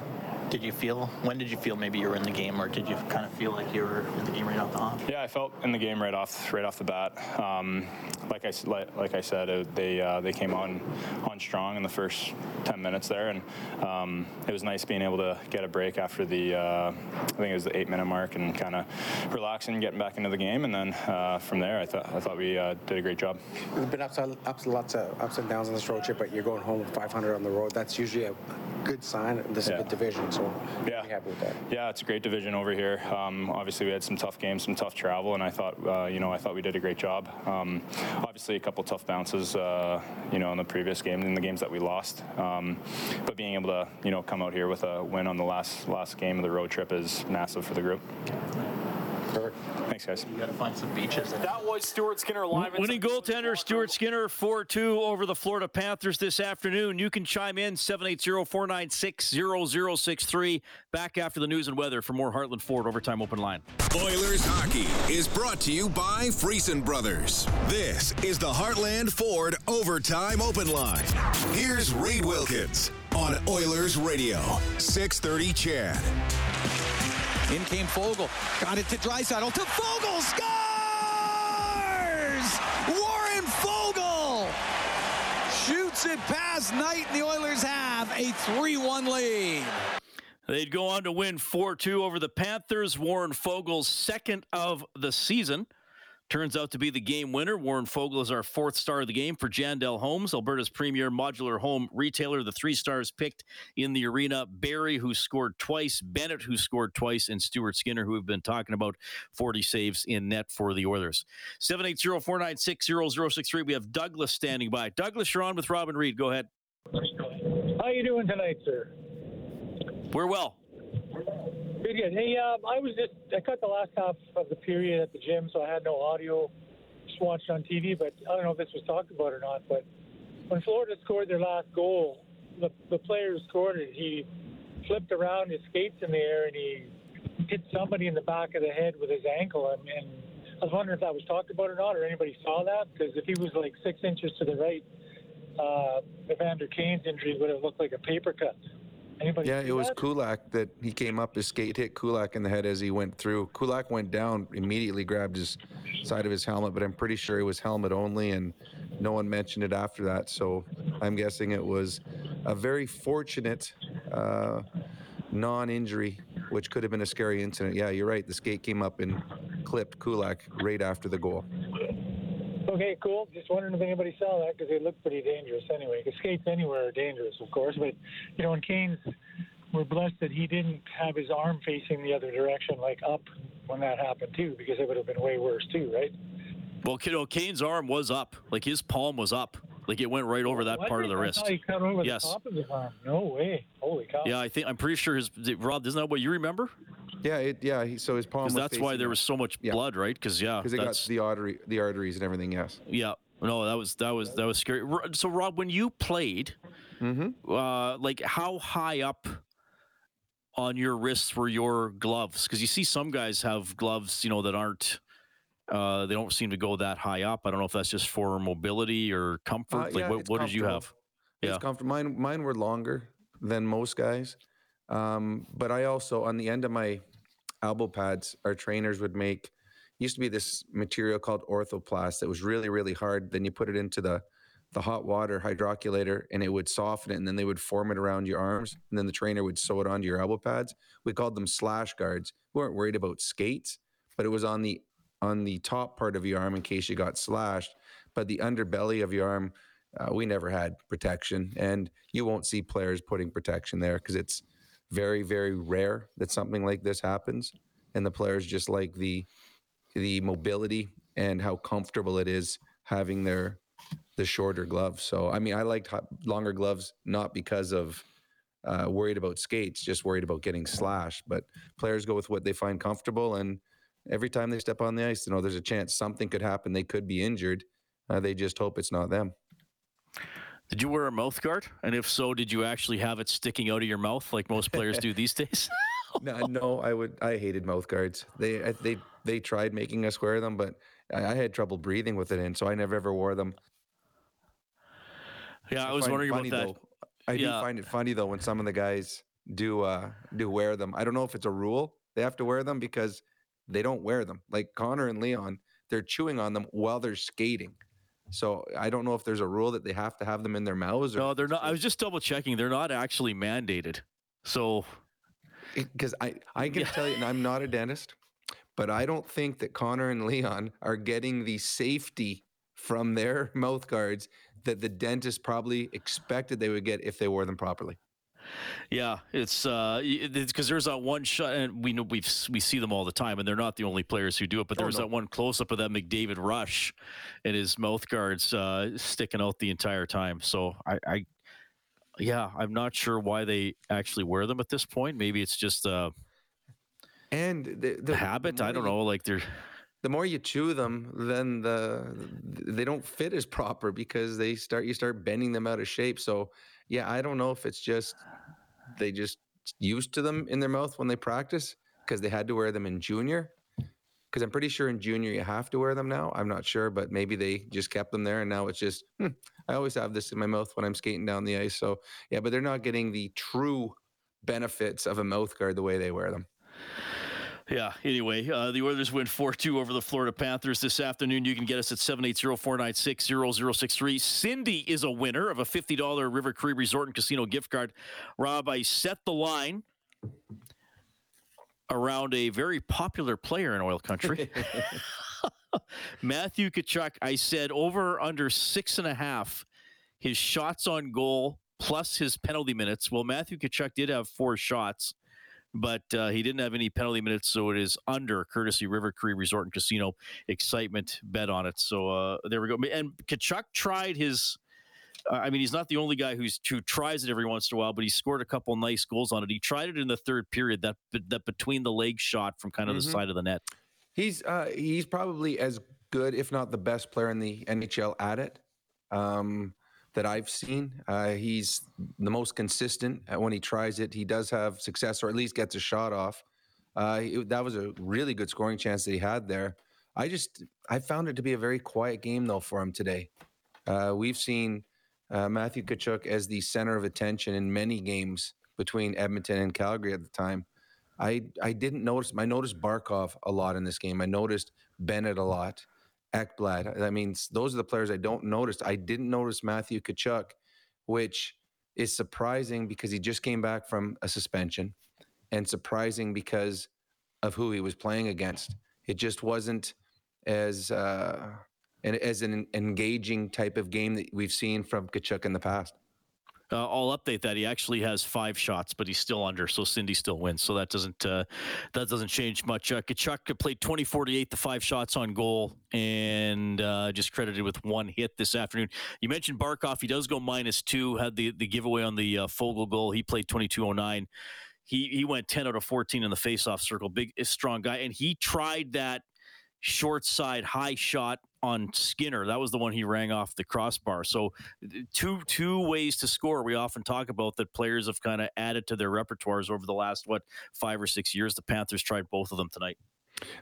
did you feel? When did you feel maybe you were in the game, or did you kind of feel like you were in the game right off the hop? Yeah, I felt in the game right off right off the bat. Um, like I like, like I said, it, they uh, they came on on strong in the first 10 minutes there, and um, it was nice being able to get a break after the uh, I think it was the eight minute mark and kind of relaxing, and getting back into the game, and then uh, from there, I thought I thought we uh, did a great job. There's been ups, ups, lots of ups and downs on this road trip, but you're going home with 500 on the road. That's usually a good sign. This is a good division, so yeah, happy with that. Yeah, it's a great division over here. Um, obviously, we had some tough games, some tough travel, and I thought, uh, you know, I thought we did a great job. Um, obviously, a couple tough bounces, uh, you know, in the previous games, in the games that we lost. Um, but being able to, you know, come out here with a win on the last last game of the road trip is massive for the group. Perfect. Thanks, guys. You got to find some beaches. That was Stuart Skinner live. Winning goaltender Stuart Skinner 4 2 over the Florida Panthers this afternoon. You can chime in 780 496 0063. Back after the news and weather for more Heartland Ford Overtime Open Line. Oilers hockey is brought to you by Friesen Brothers. This is the Heartland Ford Overtime Open Line. Here's Reed Wilkins on Oilers Radio, 630 CHED. In came Foegele. Got it to Draisaitl. To Foegele. Scores! Warren Foegele shoots it past Knight, and the Oilers have a 3 1 lead. They'd go on to win 4 2 over the Panthers. Warren Foegele's second of the season. Turns out to be the game winner. Warren Foegele is our fourth star of the game for Jandel Homes, Alberta's premier modular home retailer. The three stars picked in the arena Barrie, who scored twice, Bennett, who scored twice, and Stuart Skinner, who we've been talking about 40 saves in net for the Oilers. 780 496 0063. We have Douglas standing by. Douglas, you're on with Robin Reed. Go ahead. How are you doing tonight, sir? We're well. Good, good. Hey, um, I was just I cut the last half of the period at the gym, so I had no audio. Just watched on TV, but I don't know if this was talked about or not. But when Florida scored their last goal, the the player who scored it, he flipped around his skates in the air and he hit somebody in the back of the head with his ankle. And, and I was wondering if that was talked about or not, or anybody saw that. Because if he was like six inches to the right, uh, Evander Kane's injury would have looked like a paper cut. Anybody Yeah, see it was that? Kulak that he came up. His skate hit Kulak in the head as he went through. Kulak went down, immediately grabbed his side of his helmet, but I'm pretty sure it was helmet only, and no one mentioned it after that. So I'm guessing it was a very fortunate uh, non-injury, which could have been a scary incident. Yeah, you're right. The skate came up and clipped Kulak right after the goal. Okay, cool. Just wondering if anybody saw that because they look pretty dangerous anyway. Because skates anywhere are dangerous, of course. But you know, in Kane's, we're blessed that he didn't have his arm facing the other direction, like up, when that happened too, because it would have been way worse too, right? Well, you oh, know, Kane's arm was up. Like his palm was up. Like it went right over that Was part of the I wrist. he cut over yes. the top of his arm. No way. Holy cow. Yeah, I think I'm pretty sure his Rob. Isn't that what you remember? Yeah, it, yeah. He, so his palm. Because that's why there was so much blood, right? Because yeah, because it got the artery, the arteries, and everything. Yes. yeah. No, that was that was that was scary. So Rob, when you played, Mm-hmm. uh, like how high up on your wrists were your gloves? Because you see some guys have gloves, you know, that aren't. Uh, they don't seem to go that high up. I don't know if that's just for mobility or comfort. Uh, like yeah, what, it's what did you have? It's Yeah. comfortable. Mine, mine were longer than most guys. Um, but I also, on the end of my elbow pads, our trainers would make, used to be this material called orthoplast that was really, really hard. Then you put it into the, the hot water hydrocollator and it would soften it and then they would form it around your arms and then the trainer would sew it onto your elbow pads. We called them slash guards. We weren't worried about skates, but it was on the on the top part of your arm in case you got slashed. But the underbelly of your arm, uh, we never had protection, and you won't see players putting protection there because it's very, very rare that something like this happens, and the players just like the the mobility and how comfortable it is having their the shorter gloves. So I mean, I liked longer gloves not because of uh, worried about skates, just worried about getting slashed. But players go with what they find comfortable, and every time they step on the ice, you know, there's a chance something could happen. They could be injured. Uh, they just hope it's not them. Did you wear a mouth guard? And if so, did you actually have it sticking out of your mouth like most players do these days? no, no, I would. I hated mouth guards. They I- they they tried making us wear them, but I, I had trouble breathing with it in, so I never ever wore them. Yeah, I was find wondering about funny, that. Though. I Yeah. do find it funny though when some of the guys do uh do wear them. I don't know if it's a rule they have to wear them because they don't wear them. Like Connor and Leon, they're chewing on them while they're skating. So I don't know if there's a rule that they have to have them in their mouths or No, they're not. I was just double checking. They're not actually mandated. So because I I can tell you, and I'm not a dentist, but I don't think that Connor and Leon are getting the safety from their mouth guards that the dentist probably expected they would get if they wore them properly. Yeah, it's uh, because there's that one shot, and we know we we see them all the time, and they're not the only players who do it. But Oh, was no. that one close up of that McDavid rush, and his mouth guards uh, sticking out the entire time. So I, I, yeah, I'm not sure why they actually wear them at this point. Maybe it's just uh, And the, the habit. I don't know. Like they're the more you chew them, then the they don't fit as proper because they start you start bending them out of shape. So yeah, I don't know if it's just they just used to them in their mouth when they practice because they had to wear them in junior. Because I'm pretty sure in junior you have to wear them now. I'm not sure, but maybe they just kept them there and now it's just hmm, I always have this in my mouth when I'm skating down the ice. So yeah, but they're not getting the true benefits of a mouth guard the way they wear them. Yeah. Anyway, uh, the Oilers win 4 2 over the Florida Panthers this afternoon. You can get us at 780 496 0063. Cindy is a winner of a $50 River Cree Resort and Casino gift card. Rob, I set the line around a very popular player in oil country. Matthew Tkachuk, I said over under six and a half, his shots on goal plus his penalty minutes. Well, Matthew Tkachuk did have four shots but uh, he didn't have any penalty minutes, so it is under courtesy River Cree Resort and Casino excitement bet on it. So uh, there we go. And Tkachuk tried his. Uh, I mean, he's not the only guy who's who tries it every once in a while, but he scored a couple nice goals on it. He tried it in the third period, that that between the leg shot from kind of mm-hmm. the side of the net. He's uh, he's probably as good, if not the best player in the NHL at it. Um, that I've seen. Uh, he's the most consistent when he tries it. He does have success, or at least gets a shot off. Uh, it, that was a really good scoring chance that he had there. I just I found it to be a very quiet game though for him today. Uh, we've seen uh, Matthew Tkachuk as the center of attention in many games between Edmonton and Calgary at the time. I I didn't notice. I noticed Barkov a lot in this game. I noticed Bennett a lot. Ekblad. I mean, those are the players I don't notice. I didn't notice Matthew Tkachuk, which is surprising because he just came back from a suspension, and surprising because of who he was playing against. It just wasn't as uh, as an engaging type of game that we've seen from Tkachuk in the past. Uh, I'll update that. He actually has five shots, but he's still under, so Cindy still wins. So that doesn't uh, that doesn't change much. Uh, Tkachuk played 20-48, the five shots on goal, and uh, just credited with one hit this afternoon. You mentioned Barkov. He does go minus two. Had the the giveaway on the uh, Foegele goal. He played 22-09. He he went 10 out of 14 in the faceoff circle. Big, strong guy, and he tried that short side high shot on Skinner. That was the one he rang off the crossbar. So two two ways to score. We often talk about that players have kind of added to their repertoires over the last what five or six years. The Panthers tried both of them tonight.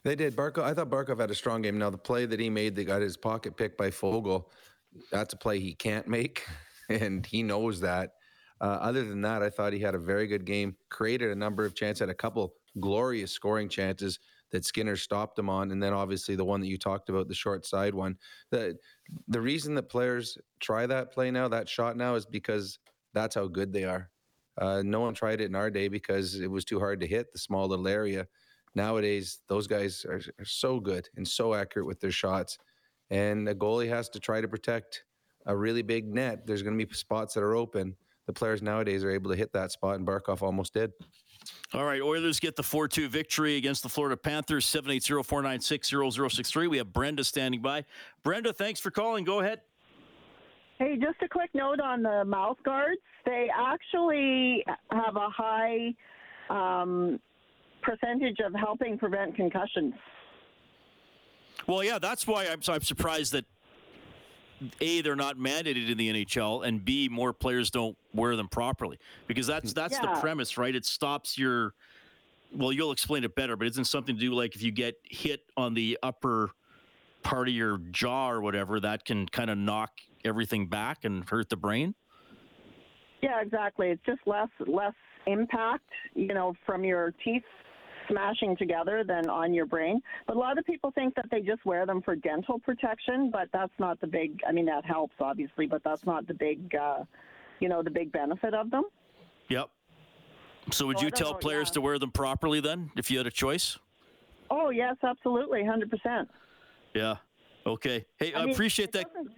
They did. Barkov. I thought Barkov had a strong game. Now the play that he made, that got his pocket picked by Foegele. That's a play he can't make, and he knows that. Uh, other than that, I thought he had a very good game. Created a number of chances, had a couple glorious scoring chances that Skinner stopped him on, and then obviously the one that you talked about, the short side one. The the reason that players try that play now, that shot now, is because that's how good they are. Uh, no one tried it in our day because it was too hard to hit the small little area. Nowadays, those guys are, are so good and so accurate with their shots, and a goalie has to try to protect a really big net. There's going to be spots that are open. The players nowadays are able to hit that spot, and Barkov almost did. All right, Oilers get the 4 2 victory against the Florida Panthers, 780 496 0063. We have Brenda standing by. Brenda, thanks for calling. Go ahead. Hey, just a quick note on the mouth guards. They actually have a high um, percentage of helping prevent concussions. Well, yeah, that's why I'm, I'm surprised that a they're not mandated in the NHL, and b more players don't wear them properly because that's that's yeah. the premise, right? It stops your. Well, you'll explain it better, but isn't something to do like if you get hit on the upper part of your jaw or whatever, that can kind of knock everything back and hurt the brain. Yeah, exactly. It's just less less impact, you know, from your teeth smashing together than on your brain. But a lot of people think that they just wear them for dental protection, but that's not the big. I mean, that helps obviously, but that's not the big, uh, you know, the big benefit of them. Yep. So would you tell know, players yeah. to wear them properly then, if you had a choice? Oh yes, absolutely, hundred percent. Yeah. Okay. Hey, I, I mean, appreciate that. Doesn't,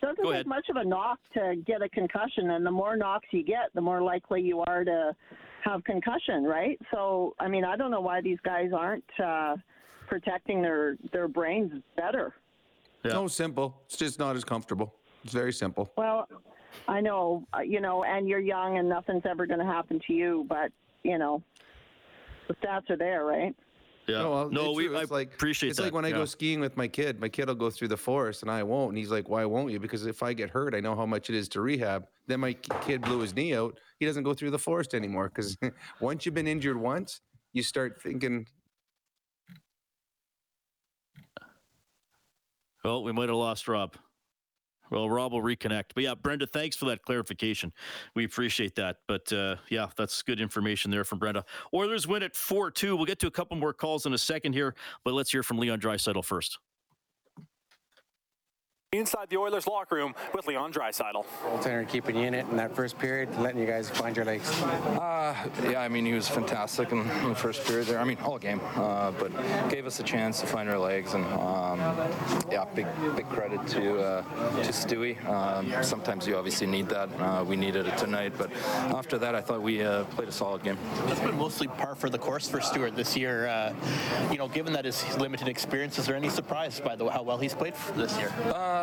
doesn't take much of a knock to get a concussion, and the more knocks you get, the more likely you are to have concussion, right? So, I mean, I don't know why these guys aren't uh, protecting their their brains better. Yeah. No, simple. It's just not as comfortable. It's very simple. Well, I know, uh, you know, and you're young, and nothing's ever going to happen to you, but you know. the stats are there, right? Yeah. No, no, we true. I It's like appreciate it's that. like when I yeah. go skiing with my kid. My kid will go through the forest and I won't. And he's like, "Why won't you?" Because if I get hurt, I know how much it is to rehab. Then my kid blew his knee out. He doesn't go through the forest anymore because once you've been injured once, you start thinking, Well, we might have lost Rob. Well, Rob will reconnect. But yeah, Brenda, thanks for that clarification. We appreciate that. But uh, yeah, that's good information there from Brenda. Oilers win at 4 2. We'll get to a couple more calls in a second here, but let's hear from Leon Draisaitl first. Inside the Oilers locker room with Leon Draisaitl. Goaltender keeping you in it in that first period, letting you guys find your legs. Uh, yeah, I mean, he was fantastic in, in the first period there. I mean, all game, uh, but gave us a chance to find our legs. And um, yeah, big big credit to uh, to Stewie. Um, sometimes you obviously need that. Uh, we needed it tonight, but after that, I thought we uh, played a solid game. It's been mostly par for the course for Stuart this year. Uh, you know, given that his limited experience, is there any surprise by the, how well he's played this year?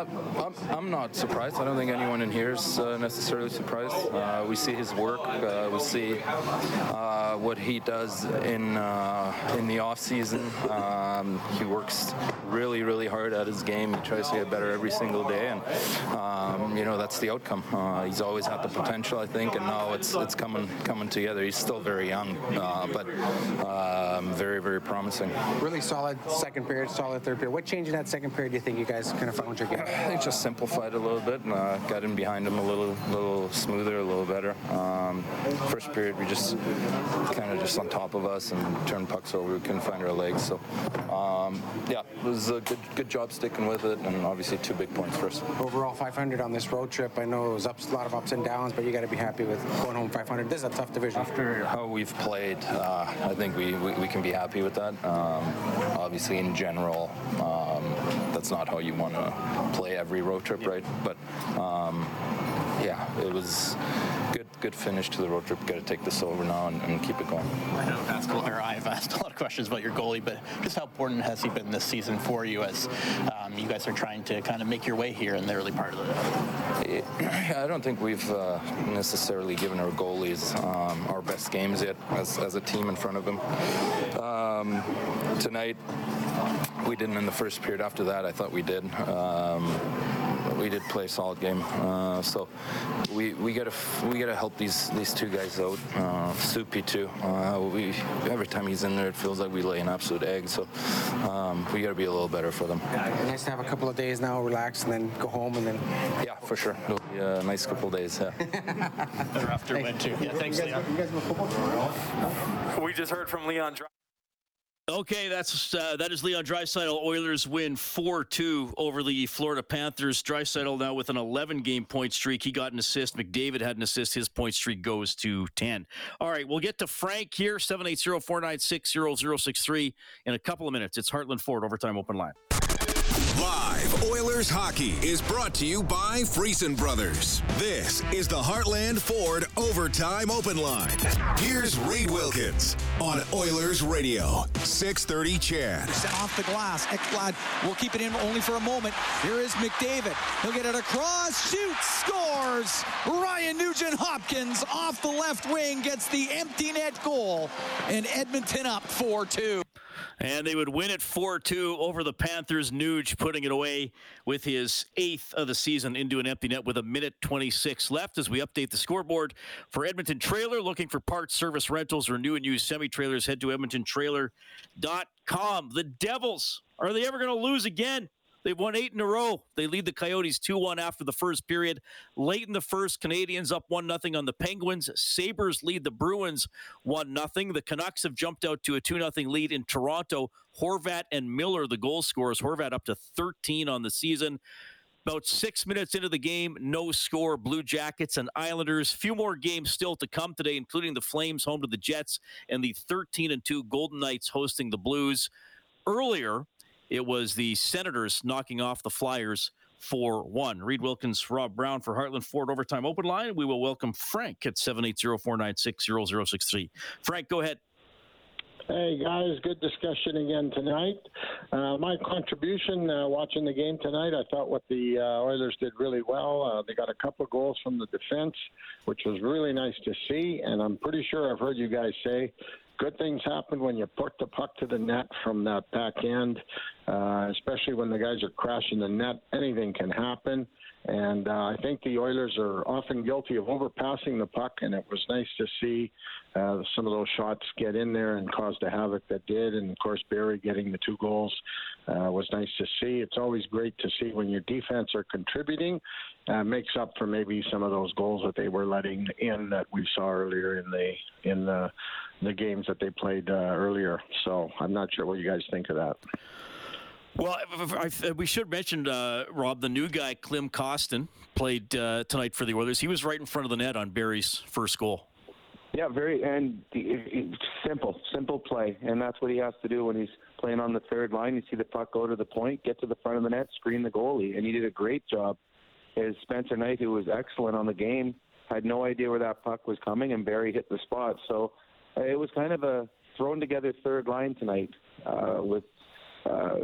Uh, I'm, I'm not surprised. I don't think anyone in here is uh, necessarily surprised. Uh, we see his work. Uh, we see uh, what he does in uh, in the off season. Um, he works really, really hard at his game. He tries to get better every single day, and um, you know that's the outcome. He's always had the potential, I think, and now it's it's coming coming together. He's still very young, but um, very, very promising. Really solid second period, solid third period. What changed in that second period do you think you guys kind of found your game? I just simplified a little bit and uh, got in behind him a little, little smoother, a little better. Um, first period, we just kind of just on top of us and turned pucks over. We couldn't find our legs. So, um, yeah, it was a good, good job sticking with it, and obviously two big points for us. Overall 500 on this road trip. I know it was ups, a lot of ups and downs, but you got to be happy with going home 500. This is a tough division. After how we've played, uh, I think we, we, we can be happy with that. Um, obviously, in general, um, that's not how you want to play every road trip, right? But um, yeah, it was good good finish to the road trip. Got to take this over now and, and keep it going. I know ask, or I've asked a lot of questions about your goalie, but just how important has he been this season for you as um, you guys are trying to kind of make your way here in the early part of the I don't think we've uh, necessarily given our goalies um, our best games yet as, as a team in front of them. Um, tonight, we didn't in the first period. After that, I thought we did. Um, we did play a solid game, uh, so we we gotta we gotta help these these two guys out. Uh, Soupy too. Uh, we every time he's in there, it feels like we lay an absolute egg. So um, we gotta be a little better for them. Nice to have a couple of days now, relax, and then go home, and then. Yeah, for sure. It'll be a nice couple of days. Yeah. They're after win too. Yeah, thanks, you guys, Leon. You guys have a football? We just heard from Leon Draisaitl. Okay, that's uh, that is Leon Draisaitl. Oilers win 4-2 over the Florida Panthers. Draisaitl now with an 11-game point streak. He got an assist. McDavid had an assist. His point streak goes to 10. All right, we'll get to Frank here, 780-496-0063 in a couple of minutes. It's Heartland Ford Overtime Open Line. Live Oilers hockey is brought to you by Friesen Brothers. This is the Heartland Ford Overtime Open Line. Here's Reed Wilkins on Oilers Radio, 630 CHED. Off the glass. Ekblad will keep it in only for a moment. Here is McDavid. He'll get it across, shoots, scores. Ryan Nugent Hopkins off the left wing gets the empty net goal, and Edmonton up 4 2. And they would win it 4 2 over the Panthers. Nuge putting it away with his eighth of the season into an empty net with a minute 26 left as we update the scoreboard for Edmonton Trailer. Looking for parts, service, rentals, or new and used semi trailers, head to EdmontonTrailer.com. The Devils, are they ever going to lose again? They've won eight in a row. They lead the Coyotes 2 1 after the first period. Late in the first, Canadiens up 1 0 on the Penguins. Sabres lead the Bruins 1 0. The Canucks have jumped out to a 2 0 lead in Toronto. Horvat and Miller, the goal scorers. Horvat up to 13 on the season. About six minutes into the game, no score. Blue Jackets and Islanders. Few more games still to come today, including the Flames home to the Jets and the 13 and 2 Golden Knights hosting the Blues. Earlier, it was the Senators knocking off the Flyers 4 1. Reed Wilkins, Rob Brown for Heartland Ford Overtime Open Line. We will welcome Frank at 780 496 0063. Frank, go ahead. Hey guys, good discussion again tonight. Uh, my contribution uh, watching the game tonight, I thought what the uh, Oilers did really well. Uh, they got a couple of goals from the defense, which was really nice to see. And I'm pretty sure I've heard you guys say good things happen when you put the puck to the net from that back end, uh, especially when the guys are crashing the net. Anything can happen. And uh, I think the Oilers are often guilty of overpassing the puck, and it was nice to see uh, some of those shots get in there and cause the havoc that did. And of course, Barrie getting the two goals uh, was nice to see. It's always great to see when your defense are contributing, uh, makes up for maybe some of those goals that they were letting in that we saw earlier in the in the the games that they played uh, earlier. So I'm not sure what you guys think of that. Well, I, I, we should mention, uh, Rob, the new guy, Klim Kostin, played uh, tonight for the Oilers. He was right in front of the net on Barrie's first goal. Yeah, very and simple, simple play, and that's what he has to do when he's playing on the third line. You see the puck go to the point, get to the front of the net, screen the goalie, and he did a great job. As Spencer Knight, who was excellent on the game, had no idea where that puck was coming, and Barrie hit the spot. So uh, it was kind of a thrown together third line tonight uh, with uh,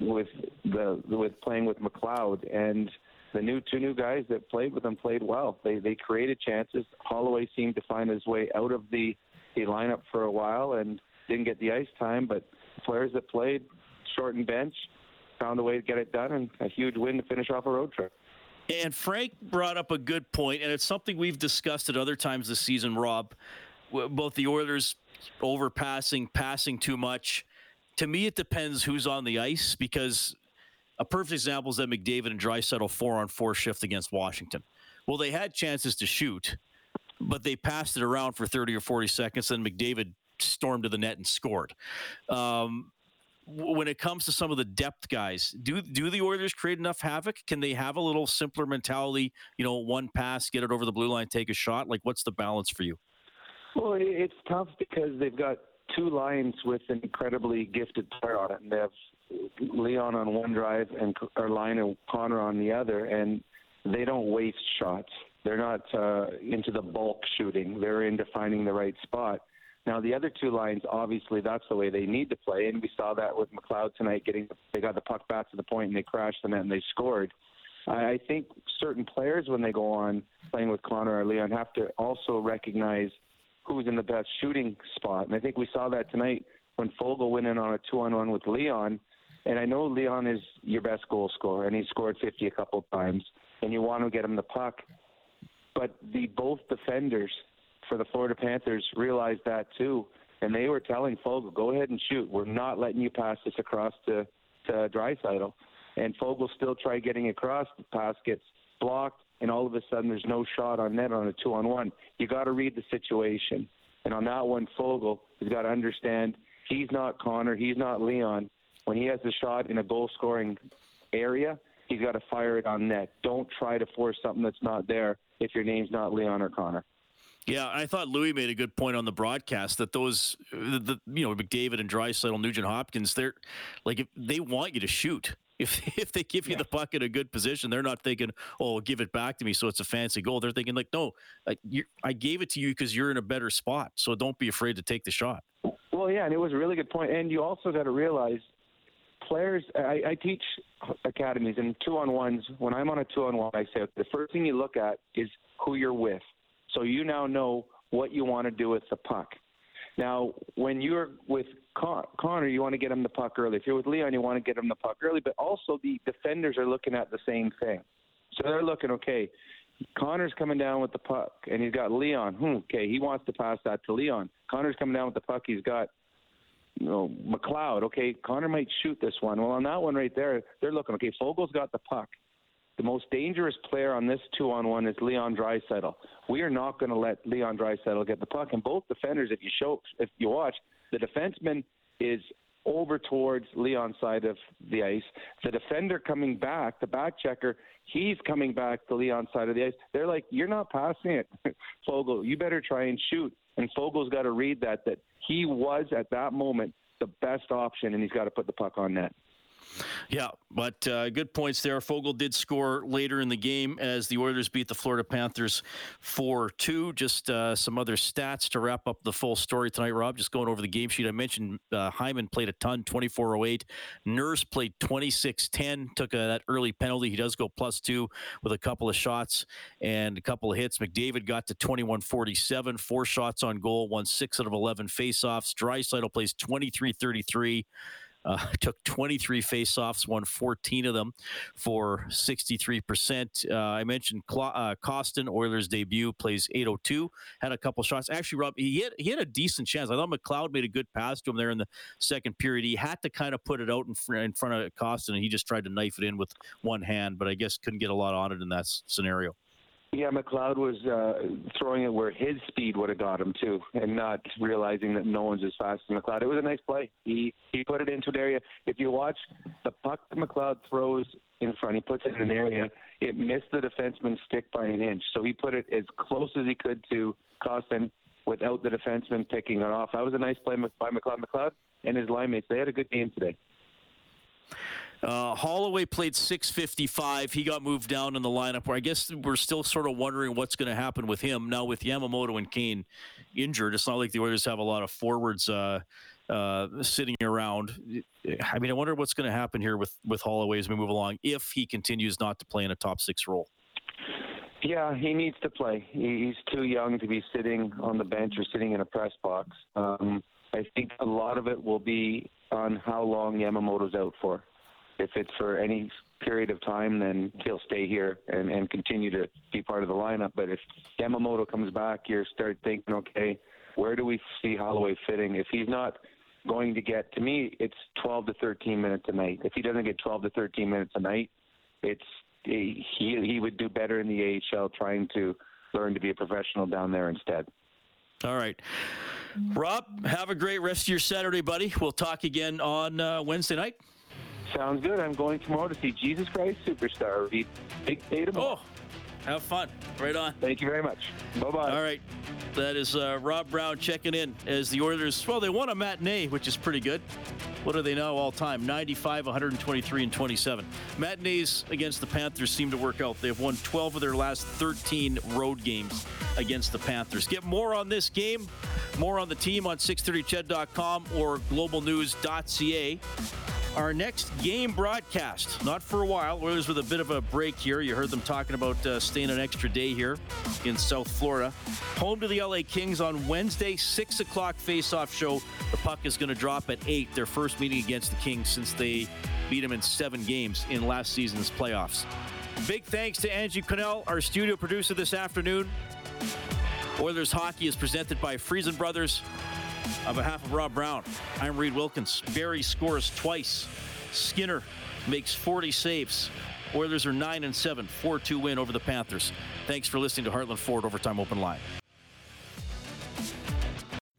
with the with playing with McLeod and the new two new guys that played with him played well. They they created chances. Holloway seemed to find his way out of the the lineup for a while and didn't get the ice time, but players that played short and bench found a way to get it done and a huge win to finish off a road trip. And Frank brought up a good point, and it's something we've discussed at other times this season, Rob. Both the Oilers overpassing, passing too much to me, it depends who's on the ice because a perfect example is that McDavid and Draisaitl four on four shift against Washington. Well, they had chances to shoot, but they passed it around for 30 or 40 seconds, and McDavid stormed to the net and scored. Um, when it comes to some of the depth guys, do do the Oilers create enough havoc? Can they have a little simpler mentality? You know, one pass, get it over the blue line, take a shot. Like, what's the balance for you? Well, it's tough because they've got two lines with an incredibly gifted player on it, and they have Leon on one drive and or line Connor on the other, and they don't waste shots. They're not uh, into the bulk shooting. They're into finding the right spot. Now the other two lines, obviously, that's the way they need to play, and we saw that with McLeod tonight. Getting they got the puck back to the point and they crashed the net and they scored. I think certain players, when they go on playing with Connor or Leon, have to also recognize who's in the best shooting spot. And I think we saw that tonight when Foegele went in on a two on one with Leon. And I know Leon is your best goal scorer, and he scored 50 a couple times, and you want to get him the puck. But the both defenders for the Florida Panthers realized that too, and they were telling Foegele, "Go ahead and shoot. We're not letting you pass this across to to Draisaitl." And Foegele still tried getting across. The pass gets blocked and all of a sudden there's no shot on net on a two on one. You got to read the situation. And on that one, Foegele has got to understand he's not Connor, he's not Leon. When he has the shot in a goal scoring area, he's got to fire it on net. Don't try to force something that's not there if your name's not Leon or Connor. Yeah, I thought Louis made a good point on the broadcast that those, the, you know, McDavid and Draisaitl, Nugent Hopkins, they're like if they want you to shoot. If if they give you the puck in a good position, they're not thinking, "Oh, give it back to me," so it's a fancy goal. They're thinking like, "No, I, I gave it to you because you're in a better spot, so don't be afraid to take the shot." Well, yeah, and it was a really good point. And you also got to realize, players. I, I teach academies and two on ones. When I'm on a two on one, I say the first thing you look at is who you're with, so you now know what you want to do with the puck. Now, when you're with Con- Connor, you want to get him the puck early. If you're with Leon, you want to get him the puck early. But also, the defenders are looking at the same thing. So they're looking, okay, Connor's coming down with the puck, and he's got Leon. Hmm, okay, he wants to pass that to Leon. Connor's coming down with the puck. He's got you know, McLeod. Okay, Connor might shoot this one. Well, on that one right there, they're looking. Okay, Foegele's got the puck. The most dangerous player on this two on one is Leon Draisaitl. We are not going to let Leon Draisaitl get the puck. And both defenders, if you show, if you watch, the defenseman is over towards Leon's side of the ice. The defender coming back, the back checker, he's coming back to Leon's side of the ice. They're like, "You're not passing it, Foegele. You better try and shoot." And Foegele's got to read that that he was at that moment the best option, and he's got to put the puck on net. Yeah, but uh, good points there. Foegele did score later in the game as the Oilers beat the Florida Panthers 4 2. Just uh, some other stats to wrap up the full story tonight, Rob. Just going over the game sheet. I mentioned uh, Hyman played a ton, 24 08. Nurse played 26 10, took a, that early penalty. He does go plus two with a couple of shots and a couple of hits. McDavid got to 21 47, four shots on goal, won six out of 11 faceoffs. Draisaitl plays 23 33. Uh, took 23 faceoffs, won 14 of them for 63%. Uh, I mentioned Cla- uh, Kostin, Oilers debut, plays 802, had a couple shots. Actually, Rob, he had, he had a decent chance. I thought McLeod made a good pass to him there in the second period. He had to kind of put it out in, fr- in front of Kostin, and he just tried to knife it in with one hand, but I guess couldn't get a lot on it in that s- scenario. Yeah, McLeod was uh, throwing it where his speed would have got him too, and not realizing that no one's as fast as McLeod. It was a nice play. He he put it into an area. If you watch the puck McLeod throws in front, he puts it in an area. It missed the defenseman's stick by an inch, so he put it as close as he could to Kostin without the defenseman picking it off. That was a nice play by McLeod. McLeod and his line mates. They had a good game today. Uh, Holloway played 655. He got moved down in the lineup where I guess we're still sort of wondering what's going to happen with him. Now, with Yamamoto and Kane injured, it's not like the Oilers have a lot of forwards uh, uh, sitting around. I mean, I wonder what's going to happen here with, with Holloway as we move along if he continues not to play in a top six role. Yeah, he needs to play. He's too young to be sitting on the bench or sitting in a press box. Um, I think a lot of it will be on how long Yamamoto's out for. If it's for any period of time, then he'll stay here and, and continue to be part of the lineup. But if Yamamoto comes back, you start thinking, okay, where do we see Holloway fitting? If he's not going to get, to me, it's 12 to 13 minutes a night. If he doesn't get 12 to 13 minutes a night, it's he he would do better in the AHL trying to learn to be a professional down there instead. All right. Rob, have a great rest of your Saturday, buddy. We'll talk again on uh, Wednesday night. Sounds good. I'm going tomorrow to see Jesus Christ Superstar. Be big day tomorrow. Oh, have fun. Right on. Thank you very much. Bye bye. All right. That is uh, Rob Brown checking in as the Oilers. Well, they won a matinee, which is pretty good. What are they now all time? 95, 123, and 27. Matinees against the Panthers seem to work out. They've won 12 of their last 13 road games against the Panthers. Get more on this game, more on the team on 630ched.com or globalnews.ca. Our next game broadcast, not for a while. Oilers with a bit of a break here. You heard them talking about uh, staying an extra day here in South Florida. Home to the LA Kings on Wednesday, 6 o'clock face-off show. The puck is going to drop at 8, their first meeting against the Kings since they beat them in seven games in last season's playoffs. Big thanks to Angie Connell, our studio producer this afternoon. Oilers hockey is presented by Friesen Brothers. On behalf of Rob Brown, I'm Reed Wilkins. Barrie scores twice. Skinner makes 40 saves. Oilers are 9 and 7, 4 2 win over the Panthers. Thanks for listening to Heartland Ford Overtime Open Line.